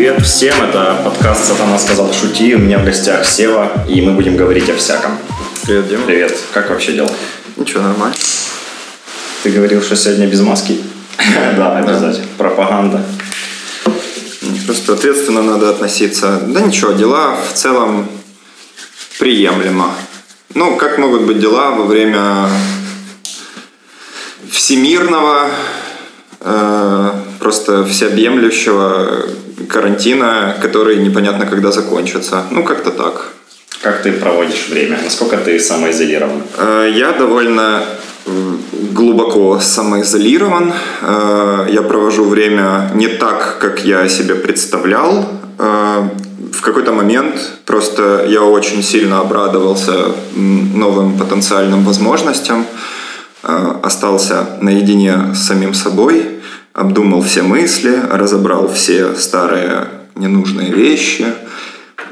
Привет всем, это подкаст «Сатана сказал шути». У меня в гостях Сева, и мы будем говорить о всяком. Привет, Дима. Привет, как вообще дела? Ничего, нормально. Ты говорил, что сегодня без маски. Да, обязательно. Пропаганда. Просто ответственно надо относиться. Да ничего, дела в целом приемлемо. Ну, как могут быть дела во время всемирного, э, просто всеобъемлющего карантина, который непонятно когда закончится. Ну, как-то так. Как ты проводишь время? Насколько ты самоизолирован? Э, Я довольно м, глубоко самоизолирован. Э, Я провожу время не так, как я себе представлял. Э, В какой-то момент просто я очень сильно обрадовался новым потенциальным возможностям. Э, Остался наедине с самим собой, обдумал все мысли, разобрал все старые ненужные вещи,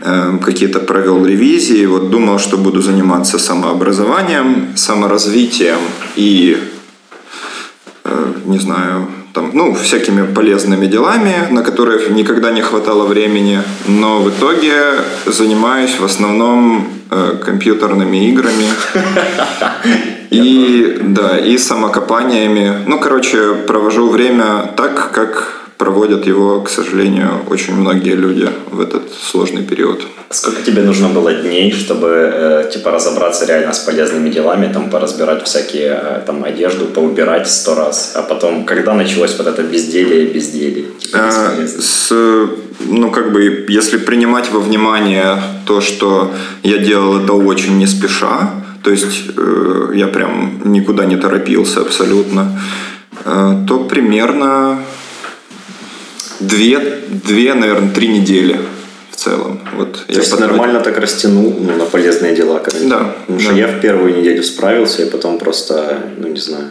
э, какие-то провел ревизии, вот думал, что буду заниматься самообразованием, саморазвитием и, э, не знаю, там, ну, всякими полезными делами, на которые никогда не хватало времени, но в итоге занимаюсь в основном компьютерными играми и, да, и самокопаниями. Ну, короче, провожу время так, как проводят его, к сожалению, очень многие люди в этот сложный период. Сколько тебе нужно было дней, чтобы э, типа разобраться реально с полезными делами, там поразбирать всякие э, там одежду, поубирать сто раз, а потом, когда началось вот это безделие, безделие? Типа, А? С, ну, как бы, если принимать во внимание то, что я делал это очень не спеша, то есть э, я прям никуда не торопился абсолютно, э, то примерно две, две, наверное, три недели целом. Вот То есть потратил. нормально так растянул ну, на полезные дела, карантин. Да, Потому что да. я в первую неделю справился, и потом просто, ну не знаю,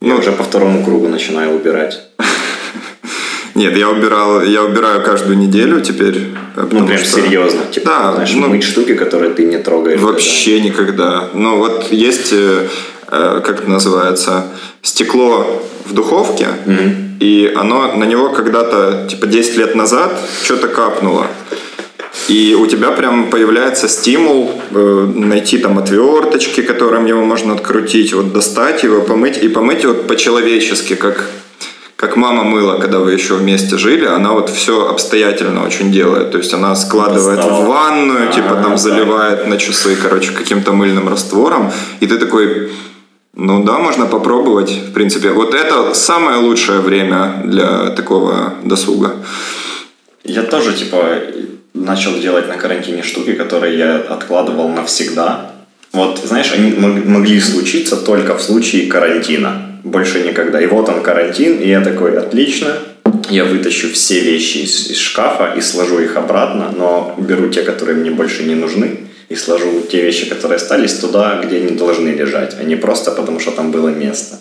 я Ну, уже по второму кругу начинаю убирать. Нет, я убирал, я убираю каждую неделю теперь. э, Ну, прям что- серьезно. Типа, Да, знаешь, ну, мыть штуки, которые ты не трогаешь. Вообще никогда. Ну вот есть, э, э, как это называется, стекло в духовке, и оно на него когда-то, типа 10 лет назад, что-то капнуло. И у тебя прям появляется стимул э, найти там отверточки, которым его можно открутить, вот достать его, помыть. И помыть вот по-человечески, как, как мама мыла, когда вы еще вместе жили. Она вот все обстоятельно очень делает. То есть она складывает Достала. в ванную, типа А, там да. заливает на часы, короче, каким-то мыльным раствором. И ты такой, ну да, можно попробовать, в принципе. Вот это самое лучшее время для такого досуга. Я тоже, типа, начал делать на карантине штуки, которые я откладывал навсегда. Вот, знаешь, они мог- могли случиться только в случае карантина. Больше никогда. И вот он карантин, и я такой, отлично, я вытащу все вещи из, из шкафа и сложу их обратно, но беру те, которые мне больше не нужны, и сложу те вещи, которые остались, туда, где они должны лежать, а не просто потому, что там было место.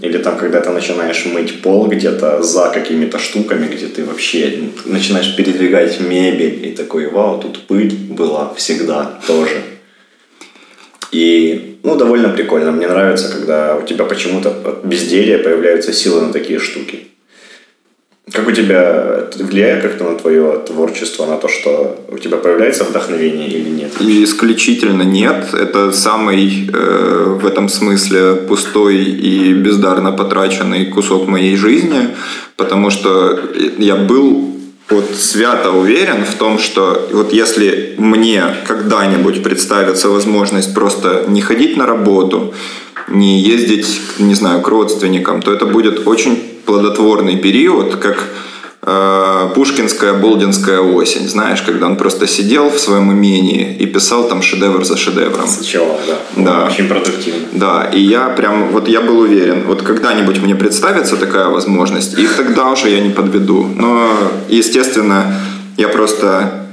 Или там, когда ты начинаешь мыть пол где-то за какими-то штуками, где ты вообще начинаешь передвигать мебель и такой, вау, тут пыль была всегда тоже. И, ну, довольно прикольно. Мне нравится, когда у тебя почему-то от безделия появляются силы на такие штуки. Как у тебя влияет как-то на твое творчество, на то, что у тебя появляется вдохновение или нет? Исключительно нет. Это самый э, в этом смысле пустой и бездарно потраченный кусок моей жизни, потому что я был вот свято уверен в том, что вот если мне когда-нибудь представится возможность просто не ходить на работу, не ездить, не знаю, к родственникам, то это будет очень плодотворный период, как э, пушкинская болдинская осень, знаешь, когда он просто сидел в своем имении и писал там шедевр за шедевром. Сначала, да. Да. Очень продуктивно. Да, и я прям, вот я был уверен, вот когда-нибудь мне представится такая возможность, и тогда уже я не подведу. Но, естественно, я просто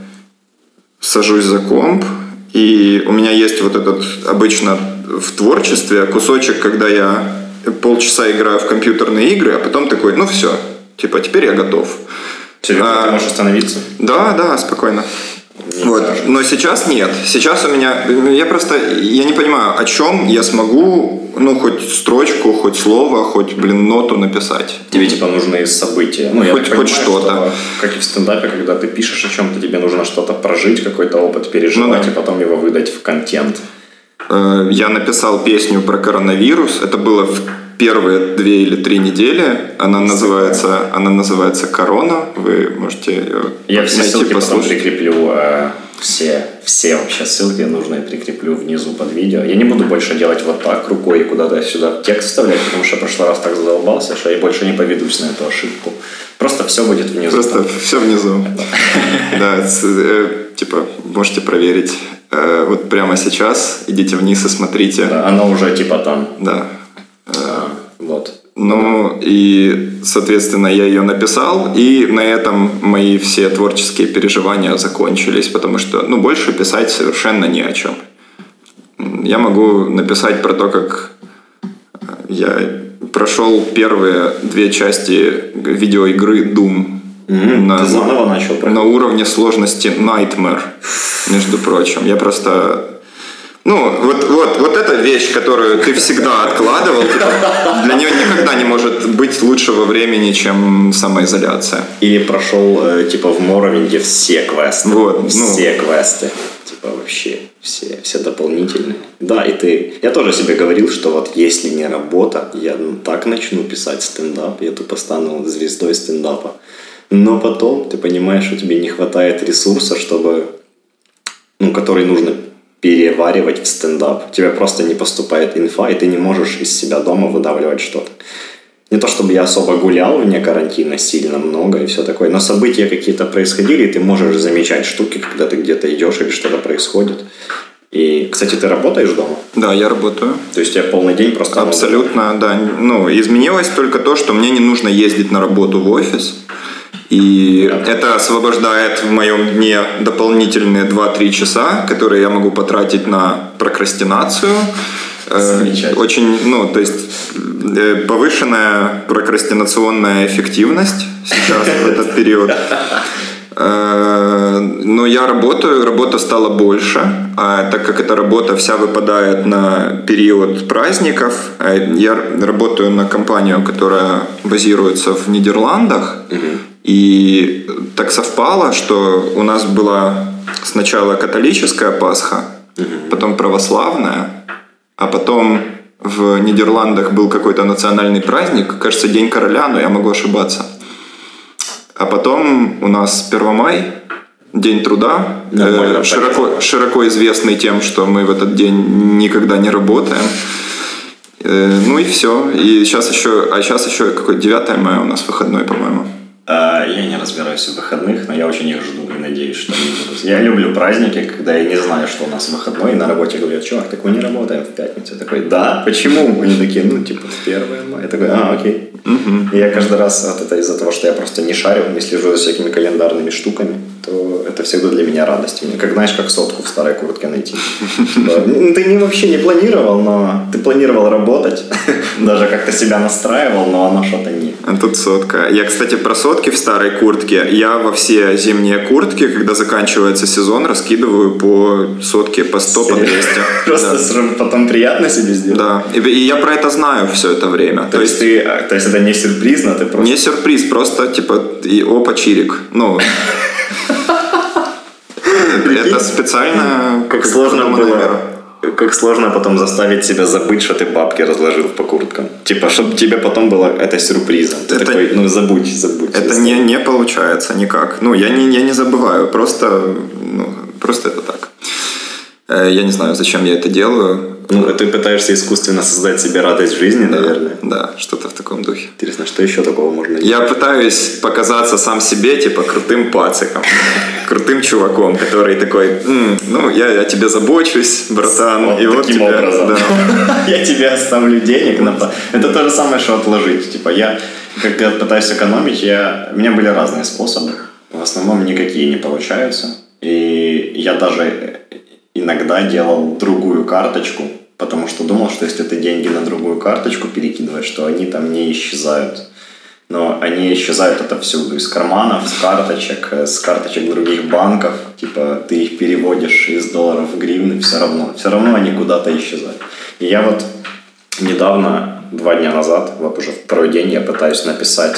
сажусь за комп, и у меня есть вот этот обычно в творчестве кусочек, когда я полчаса играю в компьютерные игры, а потом такой, ну все, типа теперь я готов. Серьезно, А, ты можешь остановиться? Да, да, спокойно. Мне вот. Кажется. Но сейчас нет. Сейчас у меня... Я просто... Я не понимаю, о чем я смогу, ну, хоть строчку, хоть слово, хоть, блин, ноту написать. Тебе, типа, нужны события. Ну, хоть, хоть что-то. Что, как и в стендапе, когда ты пишешь о чем-то, тебе нужно что-то прожить, какой-то опыт переживать, ну, да. и потом его выдать в контент. Э, я написал песню про коронавирус. Это было в первые две или три недели. Она называется, она называется «Корона». Вы можете ее Я все найти, ссылки послушать. потом прикреплю. Э, все, все вообще ссылки нужные прикреплю внизу под видео. Я не буду больше делать вот так рукой и куда-то сюда текст вставлять, потому что в прошлый раз так задолбался, что я больше не поведусь на эту ошибку. Просто все будет внизу. Просто там. все внизу. Да, э, типа, можете проверить. Э, вот прямо сейчас идите вниз и смотрите. Да, оно уже типа там. Да. А, вот. Ну и, соответственно, я ее написал, и на этом мои все творческие переживания закончились, потому что, ну, больше писать совершенно ни о чем. Я могу написать про то, как я прошел первые две части видеоигры Doom. На, Ты заново начал? На уровне сложности Nightmare, между прочим. Я просто ну, вот, вот, вот эта вещь, которую ты всегда откладывал, для нее никогда не может быть лучшего времени, чем самоизоляция. Или прошел, э, типа, в Моровинге все квесты. Вот, ну. все ну. квесты. Типа, вообще, все, все дополнительные. Да, и ты... Я тоже себе говорил, что вот если не работа, я ну, так начну писать стендап, я тупо стану звездой стендапа. Но потом ты понимаешь, что тебе не хватает ресурса, чтобы ну, который нужно переваривать в стендап. Тебе просто не поступает инфа, и ты не можешь из себя дома выдавливать что-то. Не то чтобы я особо гулял вне карантина сильно много и все такое, но события какие-то происходили, и ты можешь замечать штуки, когда ты где-то идешь или что-то происходит. И, кстати, ты работаешь дома? Да, я работаю. То есть у тебя полный день просто... Абсолютно, да. Ну, изменилось только то, что мне не нужно ездить на работу в офис. И это освобождает в моем дне дополнительные 2-3 часа, которые я могу потратить на прокрастинацию. Э, очень, ну, то есть э, повышенная прокрастинационная эффективность сейчас в этот период. Э, но я работаю, работа стала больше, а так как эта работа вся выпадает на период праздников, я работаю на компанию, которая базируется в Нидерландах, угу. И так совпало, что у нас была сначала католическая Пасха, угу. потом православная, а потом в Нидерландах был какой-то национальный праздник, кажется, День короля, но я могу ошибаться. А потом у нас Первомай, День труда, э, широко, широко известный тем, что мы в этот день никогда не работаем. Э, ну и все. И сейчас еще, а сейчас еще какой 9 мая у нас выходной, по-моему. А, я не разбираюсь в выходных, но я очень их жду и надеюсь, что они будут. Я люблю праздники, когда я не знаю, что у нас выходной, и на работе говорят, чувак, так мы не работаем в пятницу. Я такой, да, почему? Они такие, ну, типа, в первое мая. Я такой, а, окей. Угу. И я каждый раз, вот это из-за того, что я просто не шарю, не слежу за всякими календарными штуками, то это всегда для меня радость. Мне, как знаешь, как сотку в старой куртке найти. Ну, ты не вообще не планировал, но ты планировал работать, даже как-то себя настраивал, но оно что-то не. А тут сотка. Я, кстати, про сотки в старой куртке. Я во все зимние куртки, когда заканчивается сезон, раскидываю по сотке, по 100, по 200. Просто потом приятно себе сделать. Да. И я про это знаю все это время. То есть ты, то есть это не сюрприз, но ты просто... Не сюрприз, просто типа и опа, чирик. Ну, это специально... Как сложно было как сложно потом заставить себя забыть, что ты бабки разложил по курткам. Типа, чтобы тебе потом было это сюрпризом. Ты это, такой, ну забудь, забудь. Это не, не получается никак. Ну, я не, я не забываю, просто, ну, просто это так. Э, я не знаю, зачем я это делаю. Ну, ты пытаешься искусственно создать себе радость жизни, да, наверное. Да, что-то в таком духе. Интересно, что еще такого можно делать? Я пытаюсь показаться сам себе, типа, крутым пациком. Крутым чуваком, который такой, ну, я о тебе забочусь, братан. Вот и вот таким тебя, образом. Да. я тебе оставлю денег. На... Это то же самое, что отложить. Типа, я, когда пытаюсь экономить, я... у меня были разные способы. В основном никакие не получаются. И я даже иногда делал другую карточку, потому что думал, что если ты деньги на другую карточку перекидываешь, то они там не исчезают. но они исчезают отовсюду, из карманов, с карточек, с карточек других банков, типа ты их переводишь из долларов в гривны, все равно, все равно они куда-то исчезают. И я вот недавно, два дня назад, вот уже второй день я пытаюсь написать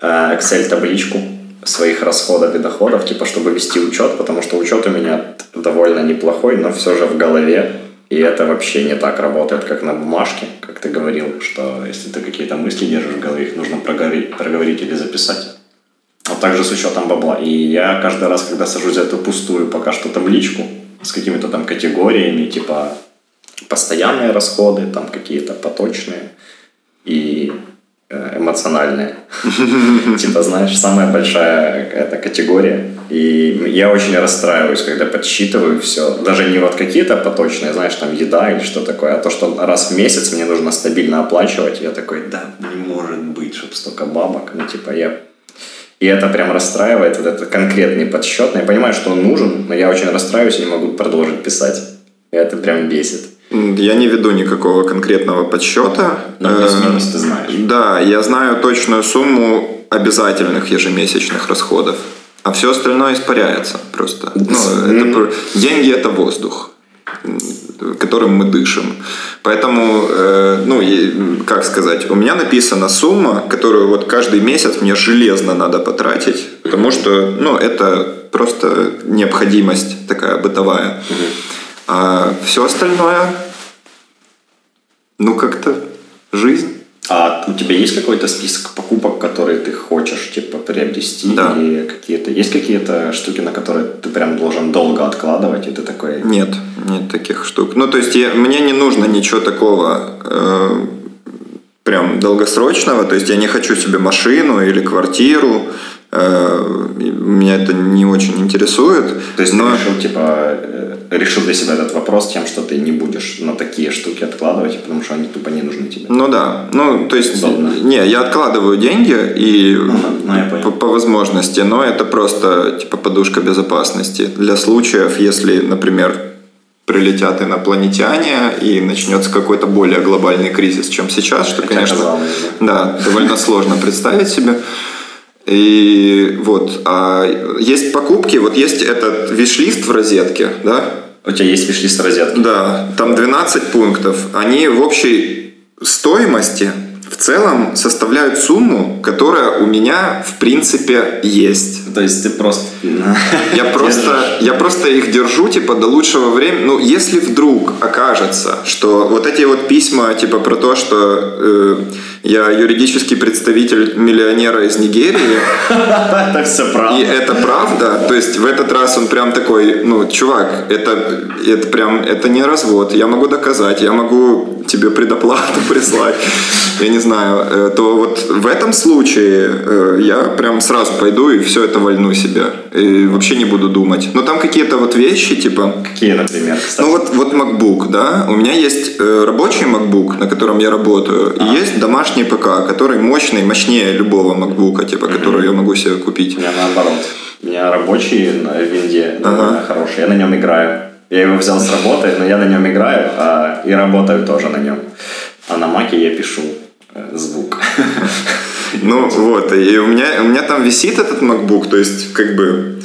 э, Excel-табличку своих расходов и доходов, типа, чтобы вести учет, потому что учет у меня довольно неплохой, но все же в голове и это вообще не так работает, как на бумажке, как ты говорил, что если ты какие-то мысли держишь в голове, их нужно проговорить, проговорить или записать. Вот также с учетом бабла. И я каждый раз, когда сажусь за эту пустую пока что табличку с какими-то там категориями, типа постоянные расходы, там какие-то поточные и эмоциональные. Типа, знаешь, самая большая эта категория. И я очень расстраиваюсь, когда подсчитываю все. Даже не вот какие-то поточные, знаешь, там еда или что такое, а то, что раз в месяц мне нужно стабильно оплачивать. Я такой, да, не может быть, чтобы столько бабок. Ну, типа, я... И это прям расстраивает, вот этот конкретный подсчет. Я понимаю, что он нужен, но я очень расстраиваюсь и не могу продолжить писать. И это прям бесит. Я не веду никакого конкретного подсчета. Но плюс-минус ты знаешь. Да, я знаю точную сумму обязательных ежемесячных расходов. А все остальное испаряется просто. Ну, это, деньги это воздух, которым мы дышим. Поэтому, э, ну, как сказать, у меня написана сумма, которую вот каждый месяц мне железно надо потратить, потому что, ну, это просто необходимость такая бытовая. Угу. А все остальное, ну как-то жизнь. А у тебя есть какой-то список покупок, которые ты хочешь типа приобрести? Да. Или какие-то есть какие-то штуки, на которые ты прям должен долго откладывать, и ты такой. Нет, нет таких штук. Ну, то есть я, мне не нужно ничего такого э, прям долгосрочного. То есть я не хочу себе машину или квартиру. Э, меня это не очень интересует. То есть но... ты решил, типа, э, решил для себя этот вопрос тем, что ты не будешь на такие штуки откладывать, потому что они тупо не нужны тебе. Ну да. Ну, то есть, Удобно. не, я откладываю деньги и ну, ну, я по, по возможности, но это просто, типа, подушка безопасности для случаев, если, например, прилетят инопланетяне и начнется какой-то более глобальный кризис, чем сейчас, что, Хотя конечно, да, довольно сложно представить себе. И вот, а есть покупки, вот есть этот виш-лист в розетке, да? У тебя есть виш-лист в розетке? Да, там 12 пунктов. Они в общей стоимости в целом составляют сумму, которая у меня в принципе есть. То есть ты просто... Я просто, я просто их держу типа до лучшего времени. Ну, если вдруг окажется, что вот эти вот письма типа про то, что э, я юридический представитель миллионера из Нигерии. Это все правда. И это правда. То есть в этот раз он прям такой, ну, чувак, это, это прям, это не развод. Я могу доказать, я могу тебе предоплату прислать. Я не знаю. Э, то вот в этом случае э, я прям сразу пойду и все это вольну себе. И вообще не буду думать. Но там какие-то вот вещи, типа... Какие, например, кстати? Ну вот, вот MacBook, да. У меня есть э, рабочий MacBook, на котором я работаю. А. И есть домашний ПК, который мощный, мощнее любого MacBook, типа, mm-hmm. который я могу себе купить. У меня наоборот. У меня рабочий на винде ага. хороший, я на нем играю. Я его взял с работы, но я на нем играю, а и работаю тоже на нем. А на маке я пишу э, звук. Ну вот, и у меня, у меня там висит этот MacBook, то есть как бы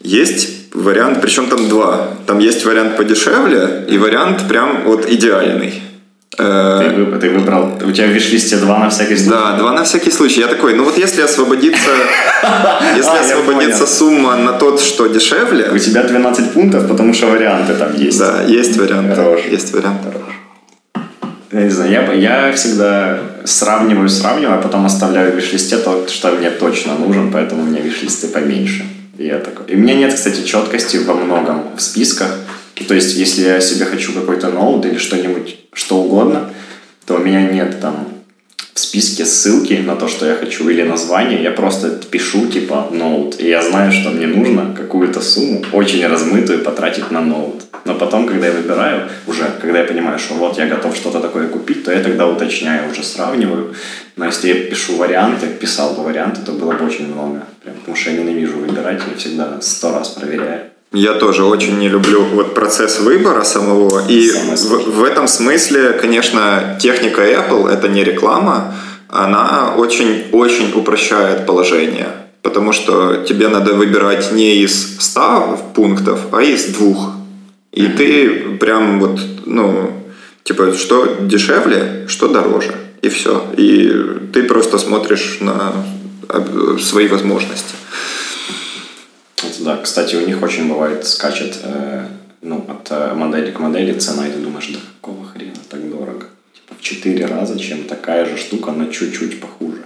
есть вариант, причем там два. Там есть вариант подешевле и вариант прям вот идеальный. Ты, вы, ты выбрал, у тебя в виш-листе два на всякий случай? Да, два на всякий случай. Я такой, ну вот если освободится, если а, освободится сумма на тот, что дешевле... У тебя 12 пунктов, потому что варианты там есть. Да, есть варианты. Хорош. Есть варианты. Я не знаю, я, я всегда сравниваю, сравниваю, а потом оставляю в виш-листе то, что мне точно нужен, поэтому у меня виш-листы поменьше. И, я такой... и у меня нет, кстати, четкости во многом в списках. То есть, если я себе хочу какой-то ноут или что-нибудь, что угодно, то у меня нет там в списке ссылки на то, что я хочу, или название, я просто пишу типа ноут, и я знаю, что мне нужно какую-то сумму, очень размытую, потратить на ноут. Но потом, когда я выбираю, уже, когда я понимаю, что вот я готов что-то такое купить, то я тогда уточняю, уже сравниваю. Но если я пишу варианты, писал бы варианты, то было бы очень много. Прям, потому что я ненавижу выбирать, я всегда сто раз проверяю. Я тоже очень не люблю вот процесс выбора самого. И в, в этом смысле, конечно, техника Apple это не реклама, она очень-очень упрощает положение. Потому что тебе надо выбирать не из 100 пунктов, а из двух. И ты прям вот, ну, типа, что дешевле, что дороже. И все. И ты просто смотришь на свои возможности. Да. Кстати, у них очень бывает скачет э, ну, от э, модели к модели цена, и ты думаешь, да какого хрена так дорого? Типа в четыре раза, чем такая же штука, но чуть-чуть похуже.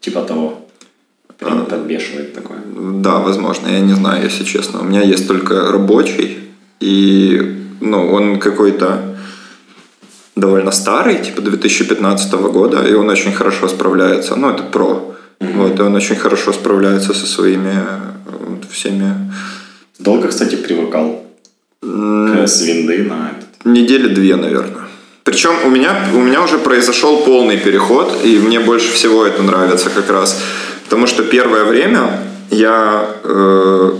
Типа того. Прям а, подбешивает такое. Да, возможно, я не знаю, если честно. У меня есть только рабочий, и ну, он какой-то довольно старый, типа 2015 года, и он очень хорошо справляется. Ну, это про. Mm-hmm. Вот, и он очень хорошо справляется со своими вот, всеми... Долго, кстати, привыкал mm. с винды на этот? Недели две, наверное. Причем у меня, у меня уже произошел полный переход, и мне больше всего это нравится как раз. Потому что первое время я э,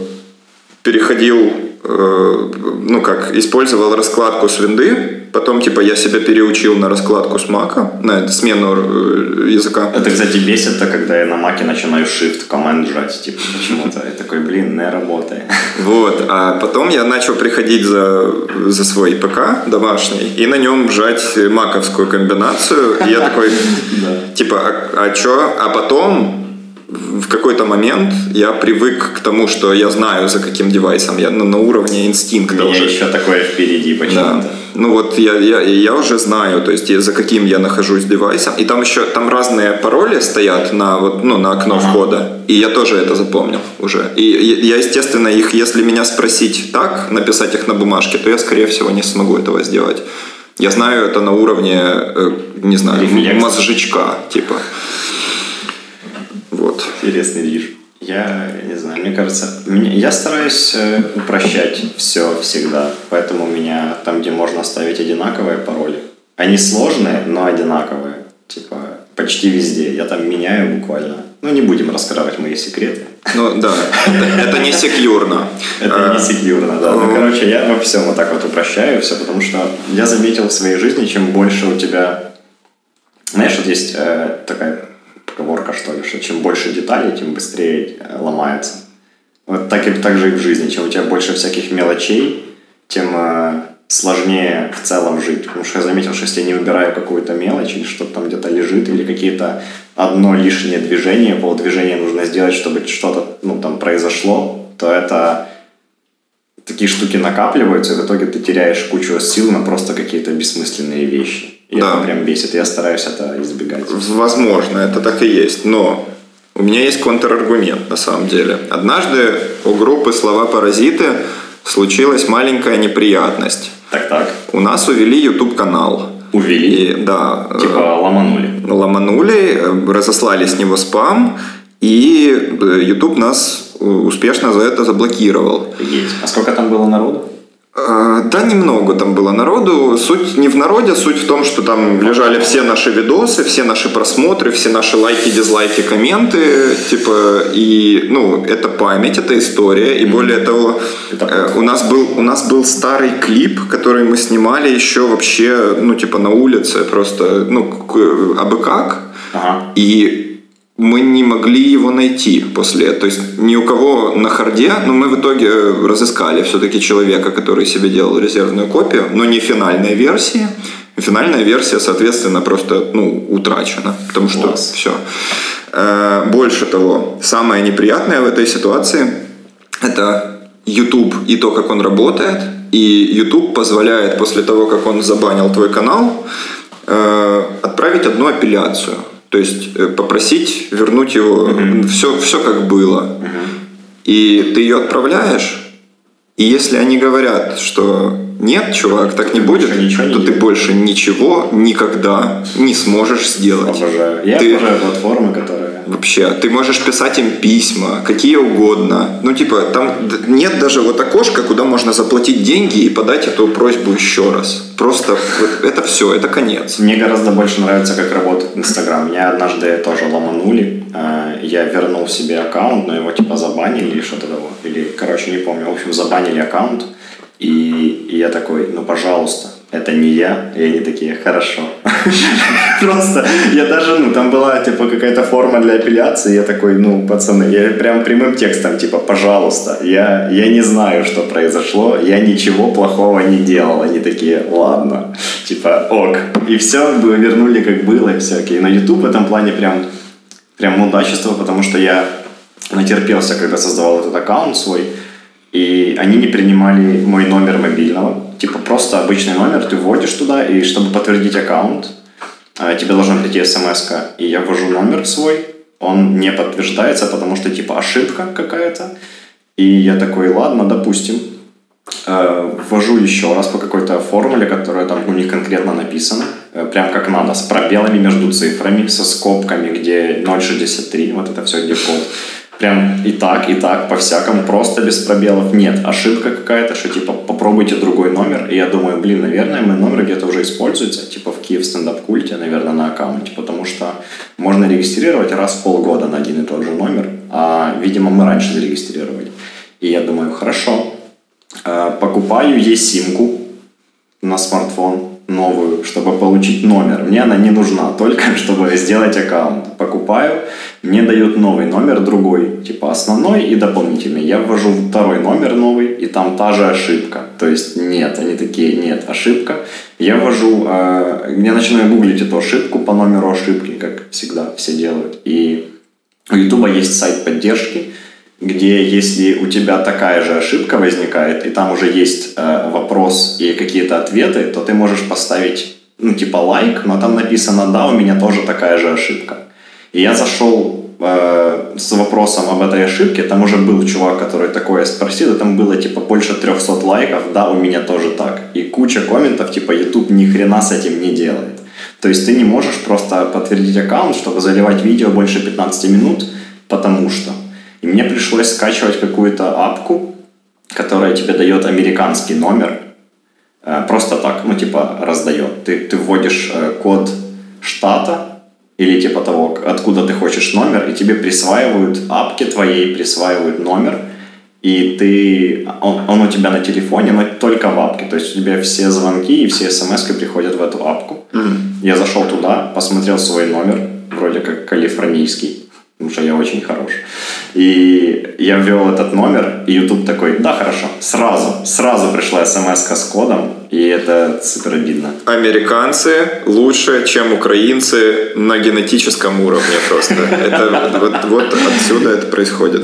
переходил ну как, использовал раскладку с винды, потом типа я себя переучил на раскладку с мака, на смену э, языка. Это, кстати, бесит, то когда я на маке начинаю shift команд жать, типа почему-то. Я такой, блин, не работает. Вот, а потом я начал приходить за, за свой ПК домашний и на нем жать маковскую комбинацию. И я такой, типа, а, а чё? А потом в какой-то момент я привык к тому, что я знаю, за каким девайсом я ну, на уровне инстинкта уже. еще такое впереди почему-то. Да. Ну вот я, я, я уже знаю, то есть за каким я нахожусь девайсом. И там еще там разные пароли стоят на, вот, ну, на окно ага. входа. И я тоже это запомнил уже. И я, естественно, их, если меня спросить так, написать их на бумажке, то я, скорее всего, не смогу этого сделать. Я знаю это на уровне, э, не знаю, Рефлекс. мозжечка, типа. Вот. Интересный движ. Я не знаю, мне кажется, я стараюсь э, упрощать все всегда, поэтому у меня там, где можно ставить одинаковые пароли, они сложные, но одинаковые, типа почти везде, я там меняю буквально. Ну, не будем раскрывать мои секреты. Ну, да, это не секьюрно. Это не секьюрно, да. Ну, короче, я во всем вот так вот упрощаю все, потому что я заметил в своей жизни, чем больше у тебя... Знаешь, вот есть э, такая поговорка, что ли, что чем больше деталей, тем быстрее э, ломается. Вот так, и, так же и в жизни. Чем у тебя больше всяких мелочей, тем э, сложнее в целом жить. Потому что я заметил, что если я не выбираю какую-то мелочь, или что-то там где-то лежит, или какие-то одно лишнее движение, полдвижения нужно сделать, чтобы что-то ну, там произошло, то это такие штуки накапливаются, и в итоге ты теряешь кучу сил на просто какие-то бессмысленные вещи. И да. это прям бесит. Я стараюсь это избегать. Возможно, это так и есть. Но у меня есть контраргумент на самом деле. Однажды у группы «Слова-паразиты» случилась маленькая неприятность. Так-так. У нас увели YouTube-канал. Увели? И, да. Типа ломанули? Ломанули, разослали с него спам, и YouTube нас успешно за это заблокировал. Есть. А сколько там было народу? А, да, немного там было народу. Суть не в народе, суть в том, что там лежали все наши видосы, все наши просмотры, все наши лайки, дизлайки, комменты. Типа, и, ну, это память, это история. И более того, э, у нас был, у нас был старый клип, который мы снимали еще вообще, ну, типа, на улице, просто, ну, абы как. Ага. И мы не могли его найти после. То есть ни у кого на харде, но мы в итоге разыскали все-таки человека, который себе делал резервную копию, но не финальной версии. Финальная версия, соответственно, просто ну, утрачена, потому что Класс. все. Э, больше того, самое неприятное в этой ситуации – это YouTube и то, как он работает. И YouTube позволяет после того, как он забанил твой канал, э, отправить одну апелляцию – то есть э, попросить вернуть его, mm-hmm. все, все как было. Mm-hmm. И ты ее отправляешь, и если они говорят, что нет, чувак, так не будет, то ты больше ничего никогда не сможешь сделать. Обожаю. Я ты... обожаю платформы, которые Вообще, ты можешь писать им письма, какие угодно. Ну, типа, там нет даже вот окошка, куда можно заплатить деньги и подать эту просьбу еще раз. Просто вот это все, это конец. Мне гораздо больше нравится, как работает Инстаграм. Меня однажды тоже ломанули. А, я вернул себе аккаунт, но его типа забанили или что-то того. Или, короче, не помню. В общем, забанили аккаунт. И, я такой, ну, пожалуйста, это не я. И они такие, хорошо. Просто, я даже, ну, там была, типа, какая-то форма для апелляции, я такой, ну, пацаны, я прям прямым текстом, типа, пожалуйста, я, я не знаю, что произошло, я ничего плохого не делал. Они такие, ладно, типа, ок. И все, вернули как было, и все, окей. На YouTube в этом плане прям, прям мудачество, потому что я натерпелся, когда создавал этот аккаунт свой, и они не принимали мой номер мобильного. Типа просто обычный номер ты вводишь туда, и чтобы подтвердить аккаунт, а, тебе должна прийти смс -ка. И я ввожу номер свой, он не подтверждается, потому что типа ошибка какая-то. И я такой, ладно, допустим. Э, ввожу еще раз по какой-то формуле, которая там у них конкретно написана, э, прям как надо, с пробелами между цифрами, со скобками, где 0,63, вот это все, где код прям и так, и так, по-всякому, просто без пробелов. Нет, ошибка какая-то, что типа попробуйте другой номер. И я думаю, блин, наверное, мой номер где-то уже используется, типа в Киев стендап-культе, наверное, на аккаунте, потому что можно регистрировать раз в полгода на один и тот же номер, а, видимо, мы раньше зарегистрировали. И я думаю, хорошо, э, покупаю e-симку на смартфон, новую, чтобы получить номер. Мне она не нужна, только чтобы сделать аккаунт. Покупаю, мне дают новый номер, другой, типа основной и дополнительный. Я ввожу второй номер новый, и там та же ошибка. То есть нет, они такие, нет, ошибка. Я ввожу, э, я начинаю гуглить эту ошибку по номеру ошибки, как всегда все делают. И у Ютуба есть сайт поддержки, где если у тебя такая же ошибка возникает, и там уже есть э, вопрос и какие-то ответы, то ты можешь поставить, ну, типа лайк, но там написано, да, у меня тоже такая же ошибка. И я зашел э, с вопросом об этой ошибке, там уже был чувак, который такое спросил, и там было типа больше 300 лайков, да, у меня тоже так. И куча комментов, типа YouTube ни хрена с этим не делает. То есть ты не можешь просто подтвердить аккаунт, чтобы заливать видео больше 15 минут, потому что. И мне пришлось скачивать какую-то апку, которая тебе дает американский номер, э, просто так, ну типа раздает. Ты, ты вводишь э, код штата, или типа того, откуда ты хочешь номер, и тебе присваивают апки твоей, присваивают номер, и ты, он, он у тебя на телефоне, но только в апке. То есть у тебя все звонки и все смс приходят в эту апку. Mm-hmm. Я зашел туда, посмотрел свой номер, вроде как калифорнийский, потому что я очень хорош. И я ввел этот номер, и YouTube такой, да, хорошо, сразу, сразу пришла смс с кодом, и это супер обидно. Американцы лучше, чем украинцы на генетическом уровне просто. Это вот, вот отсюда это происходит.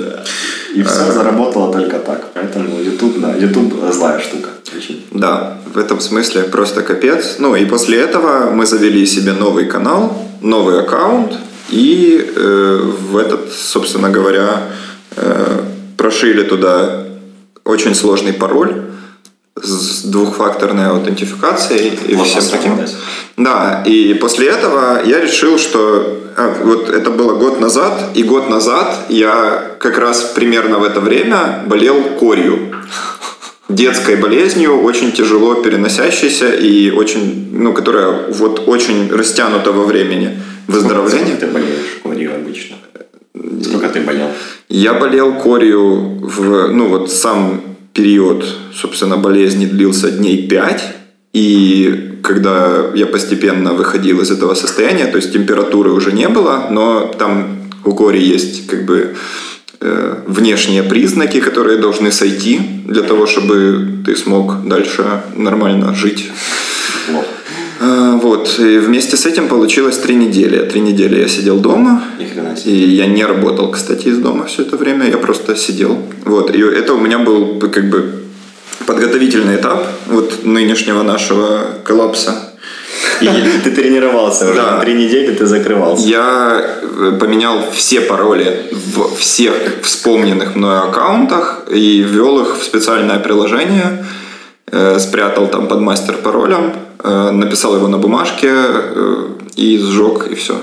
И все а, заработало только так. Поэтому YouTube, да, YouTube злая штука. Очень. Да, в этом смысле просто капец. Ну и после этого мы завели себе новый канал, новый аккаунт, и э, в этот, собственно говоря, э, прошили туда очень сложный пароль с двухфакторной аутентификацией и вот всем таким. Да, и после этого я решил, что а, вот это было год назад, и год назад я как раз примерно в это время болел корью. Детской болезнью, очень тяжело переносящейся и очень, ну, которая вот очень растянута во времени выздоровления. Сколько ты болеешь корью обычно? Сколько ты болел? Я болел корью в, ну вот сам период, собственно, болезни длился дней 5. И когда я постепенно выходил из этого состояния, то есть температуры уже не было, но там у кори есть как бы э, внешние признаки, которые должны сойти для того, чтобы ты смог дальше нормально жить. А, вот, и вместе с этим получилось три недели. Три недели я сидел дома. И я не работал, кстати, из дома все это время. Я просто сидел. Вот, и это у меня был как бы подготовительный этап вот нынешнего нашего коллапса. И ты тренировался уже. Да. Три недели ты закрывался. Я э, поменял все пароли в всех вспомненных мной аккаунтах и ввел их в специальное приложение. Э, спрятал там под мастер паролем написал его на бумажке э, и сжег, и все.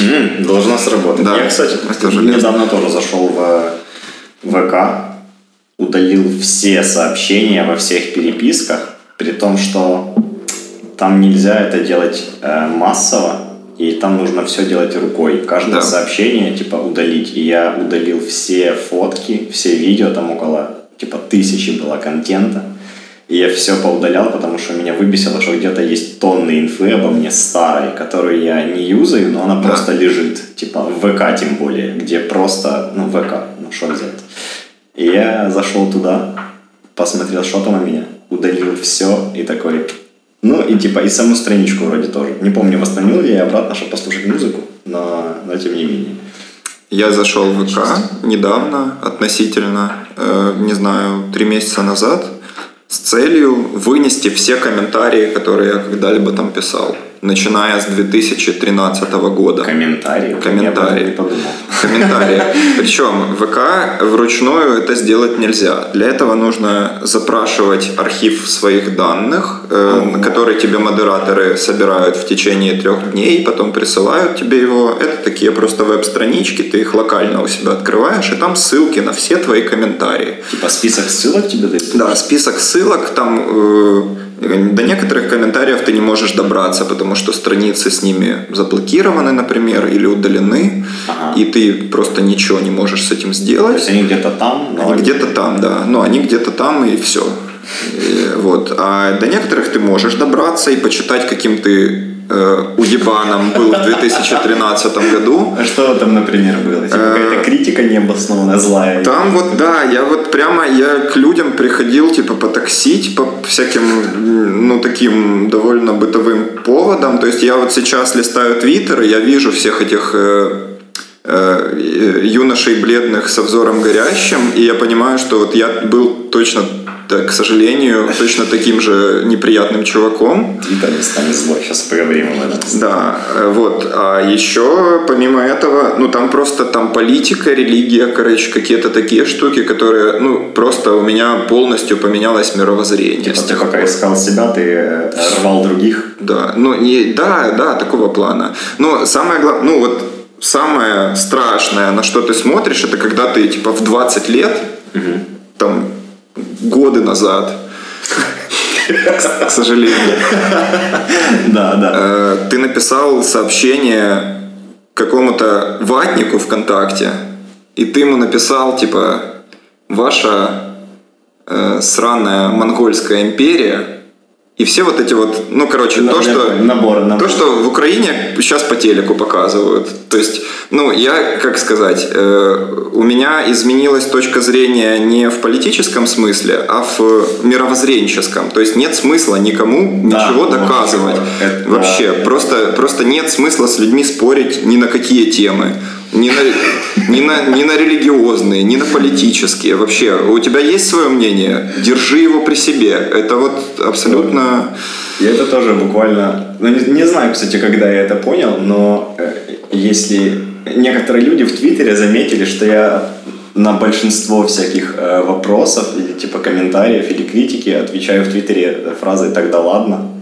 Mm, должна сработать. Да. Я, кстати, недавно тоже зашел в ВК, удалил все сообщения во всех переписках, при том, что там нельзя это делать э, массово, и там нужно все делать рукой. Каждое да. сообщение, типа, удалить. И я удалил все фотки, все видео, там около, типа, тысячи было контента И я все поудалял, потому что меня выбесило, что где-то есть тонны инфы обо мне старой, которую я не юзаю, но она Да. просто лежит. Типа в ВК тем более, где просто, ну ВК, ну что взять. И я зашел туда, посмотрел, что там у меня, удалил все и такой... Ну и типа и саму страничку вроде тоже. Не помню, восстановил ли я обратно, чтобы послушать музыку, но, но тем не менее. Я зашел в ВК недавно, относительно, э, не знаю, три месяца назад, с целью вынести все комментарии, которые я когда-либо там писал, начиная с 2013 года. Комментарии. Комментарии. Комментарии. Причем ВК вручную это сделать нельзя. Для этого нужно запрашивать архив своих данных, э, Ого. который тебе модераторы собирают в течение трех дней, потом присылают тебе его. Это такие просто веб-странички, ты их локально у себя открываешь, и там ссылки на все твои комментарии. Типа список ссылок тебе дают? Да, список ссылок, там э, до некоторых комментариев ты не можешь добраться, потому что страницы с ними заблокированы, например, или удалены, Ага. и ты просто ничего не можешь с этим То сделать. есть они где-то там, но... Они где-то там, да. Ну, они где-то там и все. вот. А до некоторых ты можешь добраться и почитать, каким ты э, уебаном был в 2013 году. А что там, например, было? Типа Э, какая-то критика необоснованная, злая? Там вот, да, я вот прямо, я к людям приходил, типа, потоксить по всяким, ну, таким довольно бытовым поводам. То есть я вот сейчас листаю твиттер, и я вижу всех этих э, юношей бледных со взором горящим, и я понимаю, что вот я был точно, так, к сожалению, точно таким же неприятным чуваком. Твиттер местами злой, сейчас поговорим об этом. Да, э, вот. А еще, помимо этого, ну там просто там политика, религия, короче, какие-то такие штуки, которые, ну, просто у меня полностью поменялось мировоззрение. Типа ты пока искал себя, ты э, рвал других. Да, ну, не, да, да, такого плана. Но самое главное, ну, вот самое страшное, на что ты смотришь, это когда ты, типа, в 20 лет, там, годы назад, к сожалению, Да, да. Э, ты написал сообщение какому-то ватнику ВКонтакте, и ты ему написал, типа, ваша э, сраная монгольская империя, и все вот эти вот, ну, короче, то, что... Набор, набор. То, что в Украине сейчас по телеку показывают. То есть, ну, я, как сказать, э, у меня изменилась точка зрения не в политическом смысле, а в мировоззренческом. То есть нет смысла никому Да, ничего доказывать. это- Вообще, просто, просто нет смысла с людьми спорить ни на какие темы. Ни на, ни, на, ни на религиозные, ни на политические. Вообще, у тебя есть свое мнение? Держи его при себе. Это вот абсолютно... Я это тоже буквально... Ну, не, не знаю, кстати, когда я это понял, но э, если... Некоторые люди в Твиттере заметили, что я на большинство всяких э, вопросов или типа комментариев или критики отвечаю в Твиттере фразой «тогда ладно».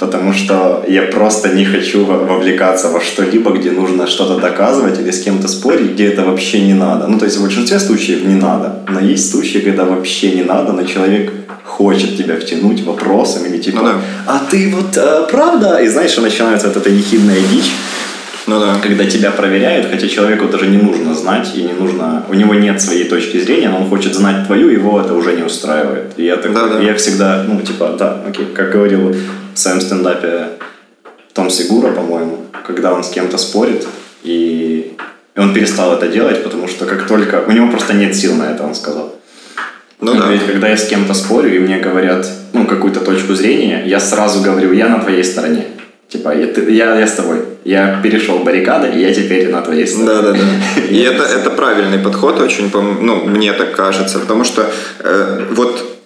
Потому что я просто не хочу во- вовлекаться во что-либо, где нужно что-то доказывать или с кем-то спорить, где это вообще не надо. Ну, то есть в большинстве случаев не надо. Но есть случаи, когда вообще не надо, но человек хочет тебя втянуть вопросом или типа Ну да. «А ты вот э, правда?» И знаешь, что начинается вот эта ехидная дичь, Ну да. когда тебя проверяют, хотя человеку даже не нужно знать и не нужно, у него нет своей точки зрения, но он хочет знать твою, его это уже не устраивает. И я такой, Да-да. я всегда, ну типа, да, окей, как говорил своем стендапе Том Сигура, по-моему, когда он с кем-то спорит, и и он перестал это делать, потому что как только... У него просто нет сил на это, он сказал. Ну да. говорит, когда я с кем-то спорю, и мне говорят, ну, какую-то точку зрения, я сразу говорю, я на твоей стороне. Типа, я, ты- я, я с тобой. Я перешел баррикады, и я теперь на твоей стороне. Да, да, да. И это, это правильный подход, очень, ну, мне так кажется, потому что э, вот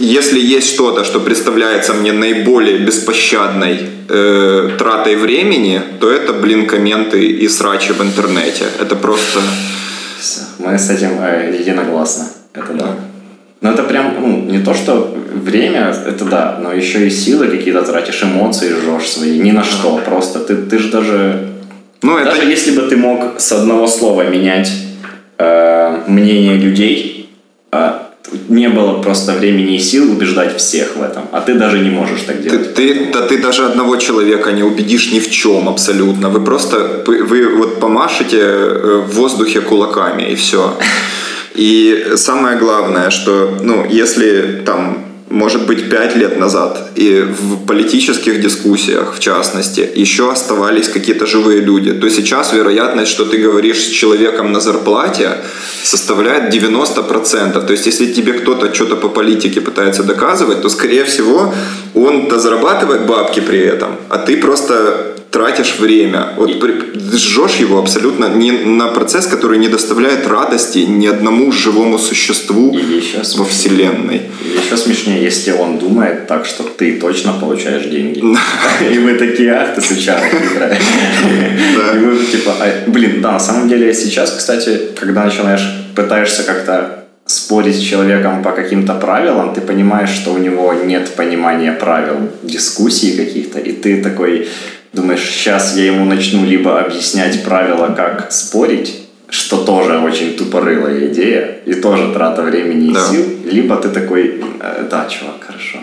если есть что-то, что представляется мне наиболее беспощадной э, тратой времени, то это, блин, комменты и срачи в интернете. Это просто... Всё. Мы с этим э, единогласны. Это да. Но это прям, ну, не то, что время, это да, но еще и силы какие-то тратишь, эмоции жжешь свои, ни на что. Просто ты, ты же даже Ну, это... Даже если бы ты мог с одного слова менять э, мнение людей, э, не было просто времени и сил убеждать всех в этом, а ты даже не можешь так Ты, делать. ты- да ты даже одного человека не убедишь ни в чем абсолютно. Вы просто, вы, вы вот помашете э, в воздухе кулаками и все. И самое главное, что, ну, если там может быть, пять лет назад, и в политических дискуссиях, в частности, еще оставались какие-то живые люди, то сейчас вероятность, что ты говоришь с человеком на зарплате, составляет 90%. То есть, если тебе кто-то что-то по политике пытается доказывать, то, скорее всего, он-то зарабатывает бабки при этом, а ты просто тратишь время, вот и... жжешь его абсолютно не на процесс, который не доставляет радости ни одному живому существу еще во Вселенной. Еще смешнее, если он думает так, что ты точно получаешь деньги. И вы такие, ах ты сучара. И вы типа, «А, блин, да, на самом деле сейчас, кстати, когда начинаешь, пытаешься как-то спорить с человеком по каким-то правилам, ты понимаешь, что у него нет понимания правил, дискуссий каких-то, и ты такой, думаешь, сейчас я ему начну либо объяснять правила, как спорить, что тоже очень тупорылая идея и тоже трата времени и да. сил, либо ты такой, «Э, да, чувак, хорошо.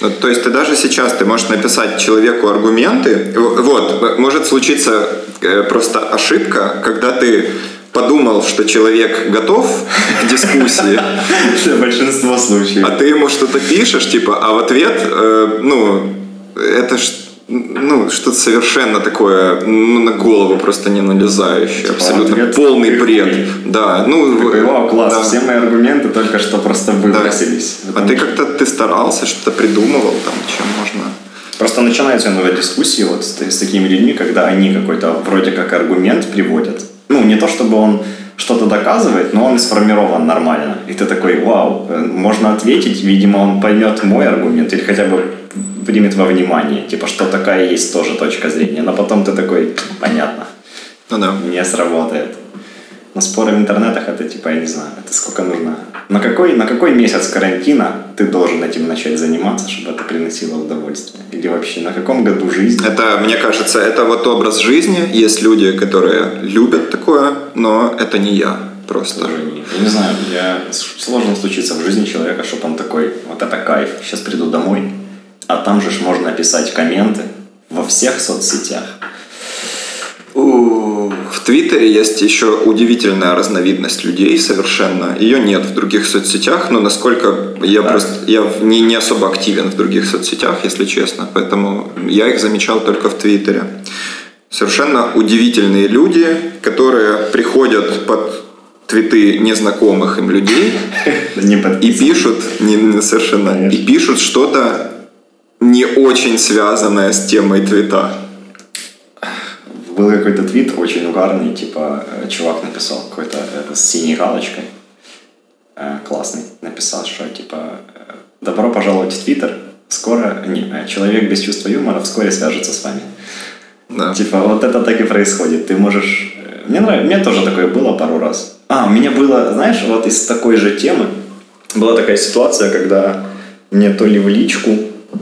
Ну, то есть ты даже сейчас ты можешь написать человеку аргументы. Вот, может случиться э, просто ошибка, когда ты подумал, что человек готов к дискуссии. Большинство случаев. А ты ему что-то пишешь, типа, а в ответ, э, ну, это ж ну, что-то совершенно такое, ну, на голову просто не налезающее, типа, абсолютно полный бред. Да, ну... Такой, о, класс, да. все мои аргументы только что просто выбросились. Да. А ты как-то, ты старался, что-то придумывал там, чем можно... Просто начинаются иногда дискуссии вот с, с такими людьми, когда они какой-то вроде как аргумент приводят. Ну, не то чтобы он что-то доказывает, но он сформирован нормально. И ты такой, вау, э, можно ответить, видимо, он поймет мой аргумент или хотя бы примет во внимание, типа, что такая есть тоже точка зрения. Но потом ты такой, понятно, ну, да. не сработает. Но споры в интернетах это типа, я не знаю, это сколько нужно. На какой, на какой месяц карантина ты должен этим начать заниматься, чтобы это приносило удовольствие? Или вообще на каком году жизни? Это, мне кажется, это вот образ жизни. Есть люди, которые любят такое, но это не я просто. Тоже не, я не знаю, я, сложно случиться в жизни человека, чтобы он такой, вот это кайф, сейчас приду домой, а там же можно писать комменты во всех соцсетях. В Твиттере есть еще удивительная разновидность людей совершенно. Ее нет в других соцсетях, но насколько я да. просто я не, не особо активен в других соцсетях, если честно. Поэтому я их замечал только в Твиттере. Совершенно удивительные люди, которые приходят под твиты незнакомых им людей и пишут не, совершенно и пишут что-то не очень связанное с темой твита. Был какой-то твит очень угарный, типа э, чувак написал какой-то э, с синей галочкой, э, классный, написал, что типа «Добро пожаловать в Твиттер, скоро, не, человек без чувства юмора вскоре свяжется с вами». Да. Типа вот это так и происходит. Ты можешь... Мне нравится, мне тоже такое было пару раз. А, у меня было, знаешь, вот из такой же темы была такая ситуация, когда мне то ли в личку,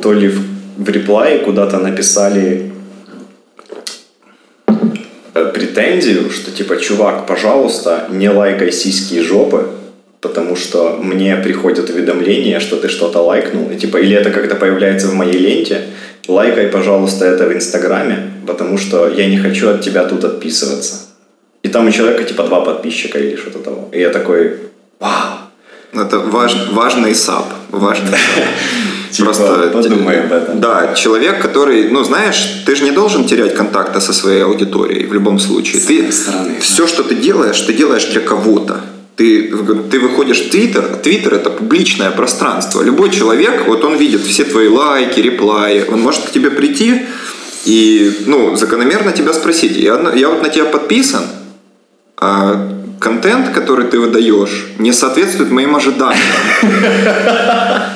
то ли в, в реплае куда-то написали претензию, что типа, чувак, пожалуйста, не лайкай сиськи и жопы, потому что мне приходят уведомления, что ты что-то лайкнул, и, типа, или это как-то появляется в моей ленте, лайкай, пожалуйста, это в Инстаграме, потому что я не хочу от тебя тут отписываться. И там у человека типа два подписчика или что-то того. И я такой, вау. Это важ, важный сап. Важный сап. Типа, Просто подумай об этом. Да, человек, который, ну знаешь, ты же не должен терять контакта со своей аудиторией в любом случае. С ты стороны, все, да. что ты делаешь, ты делаешь для кого-то. Ты, ты выходишь в Твиттер, Твиттер это публичное пространство. Любой человек, вот он видит все твои лайки, реплаи, он может к тебе прийти и, ну, закономерно тебя спросить, я, я вот на тебя подписан, а контент, который ты выдаешь, не соответствует моим ожиданиям.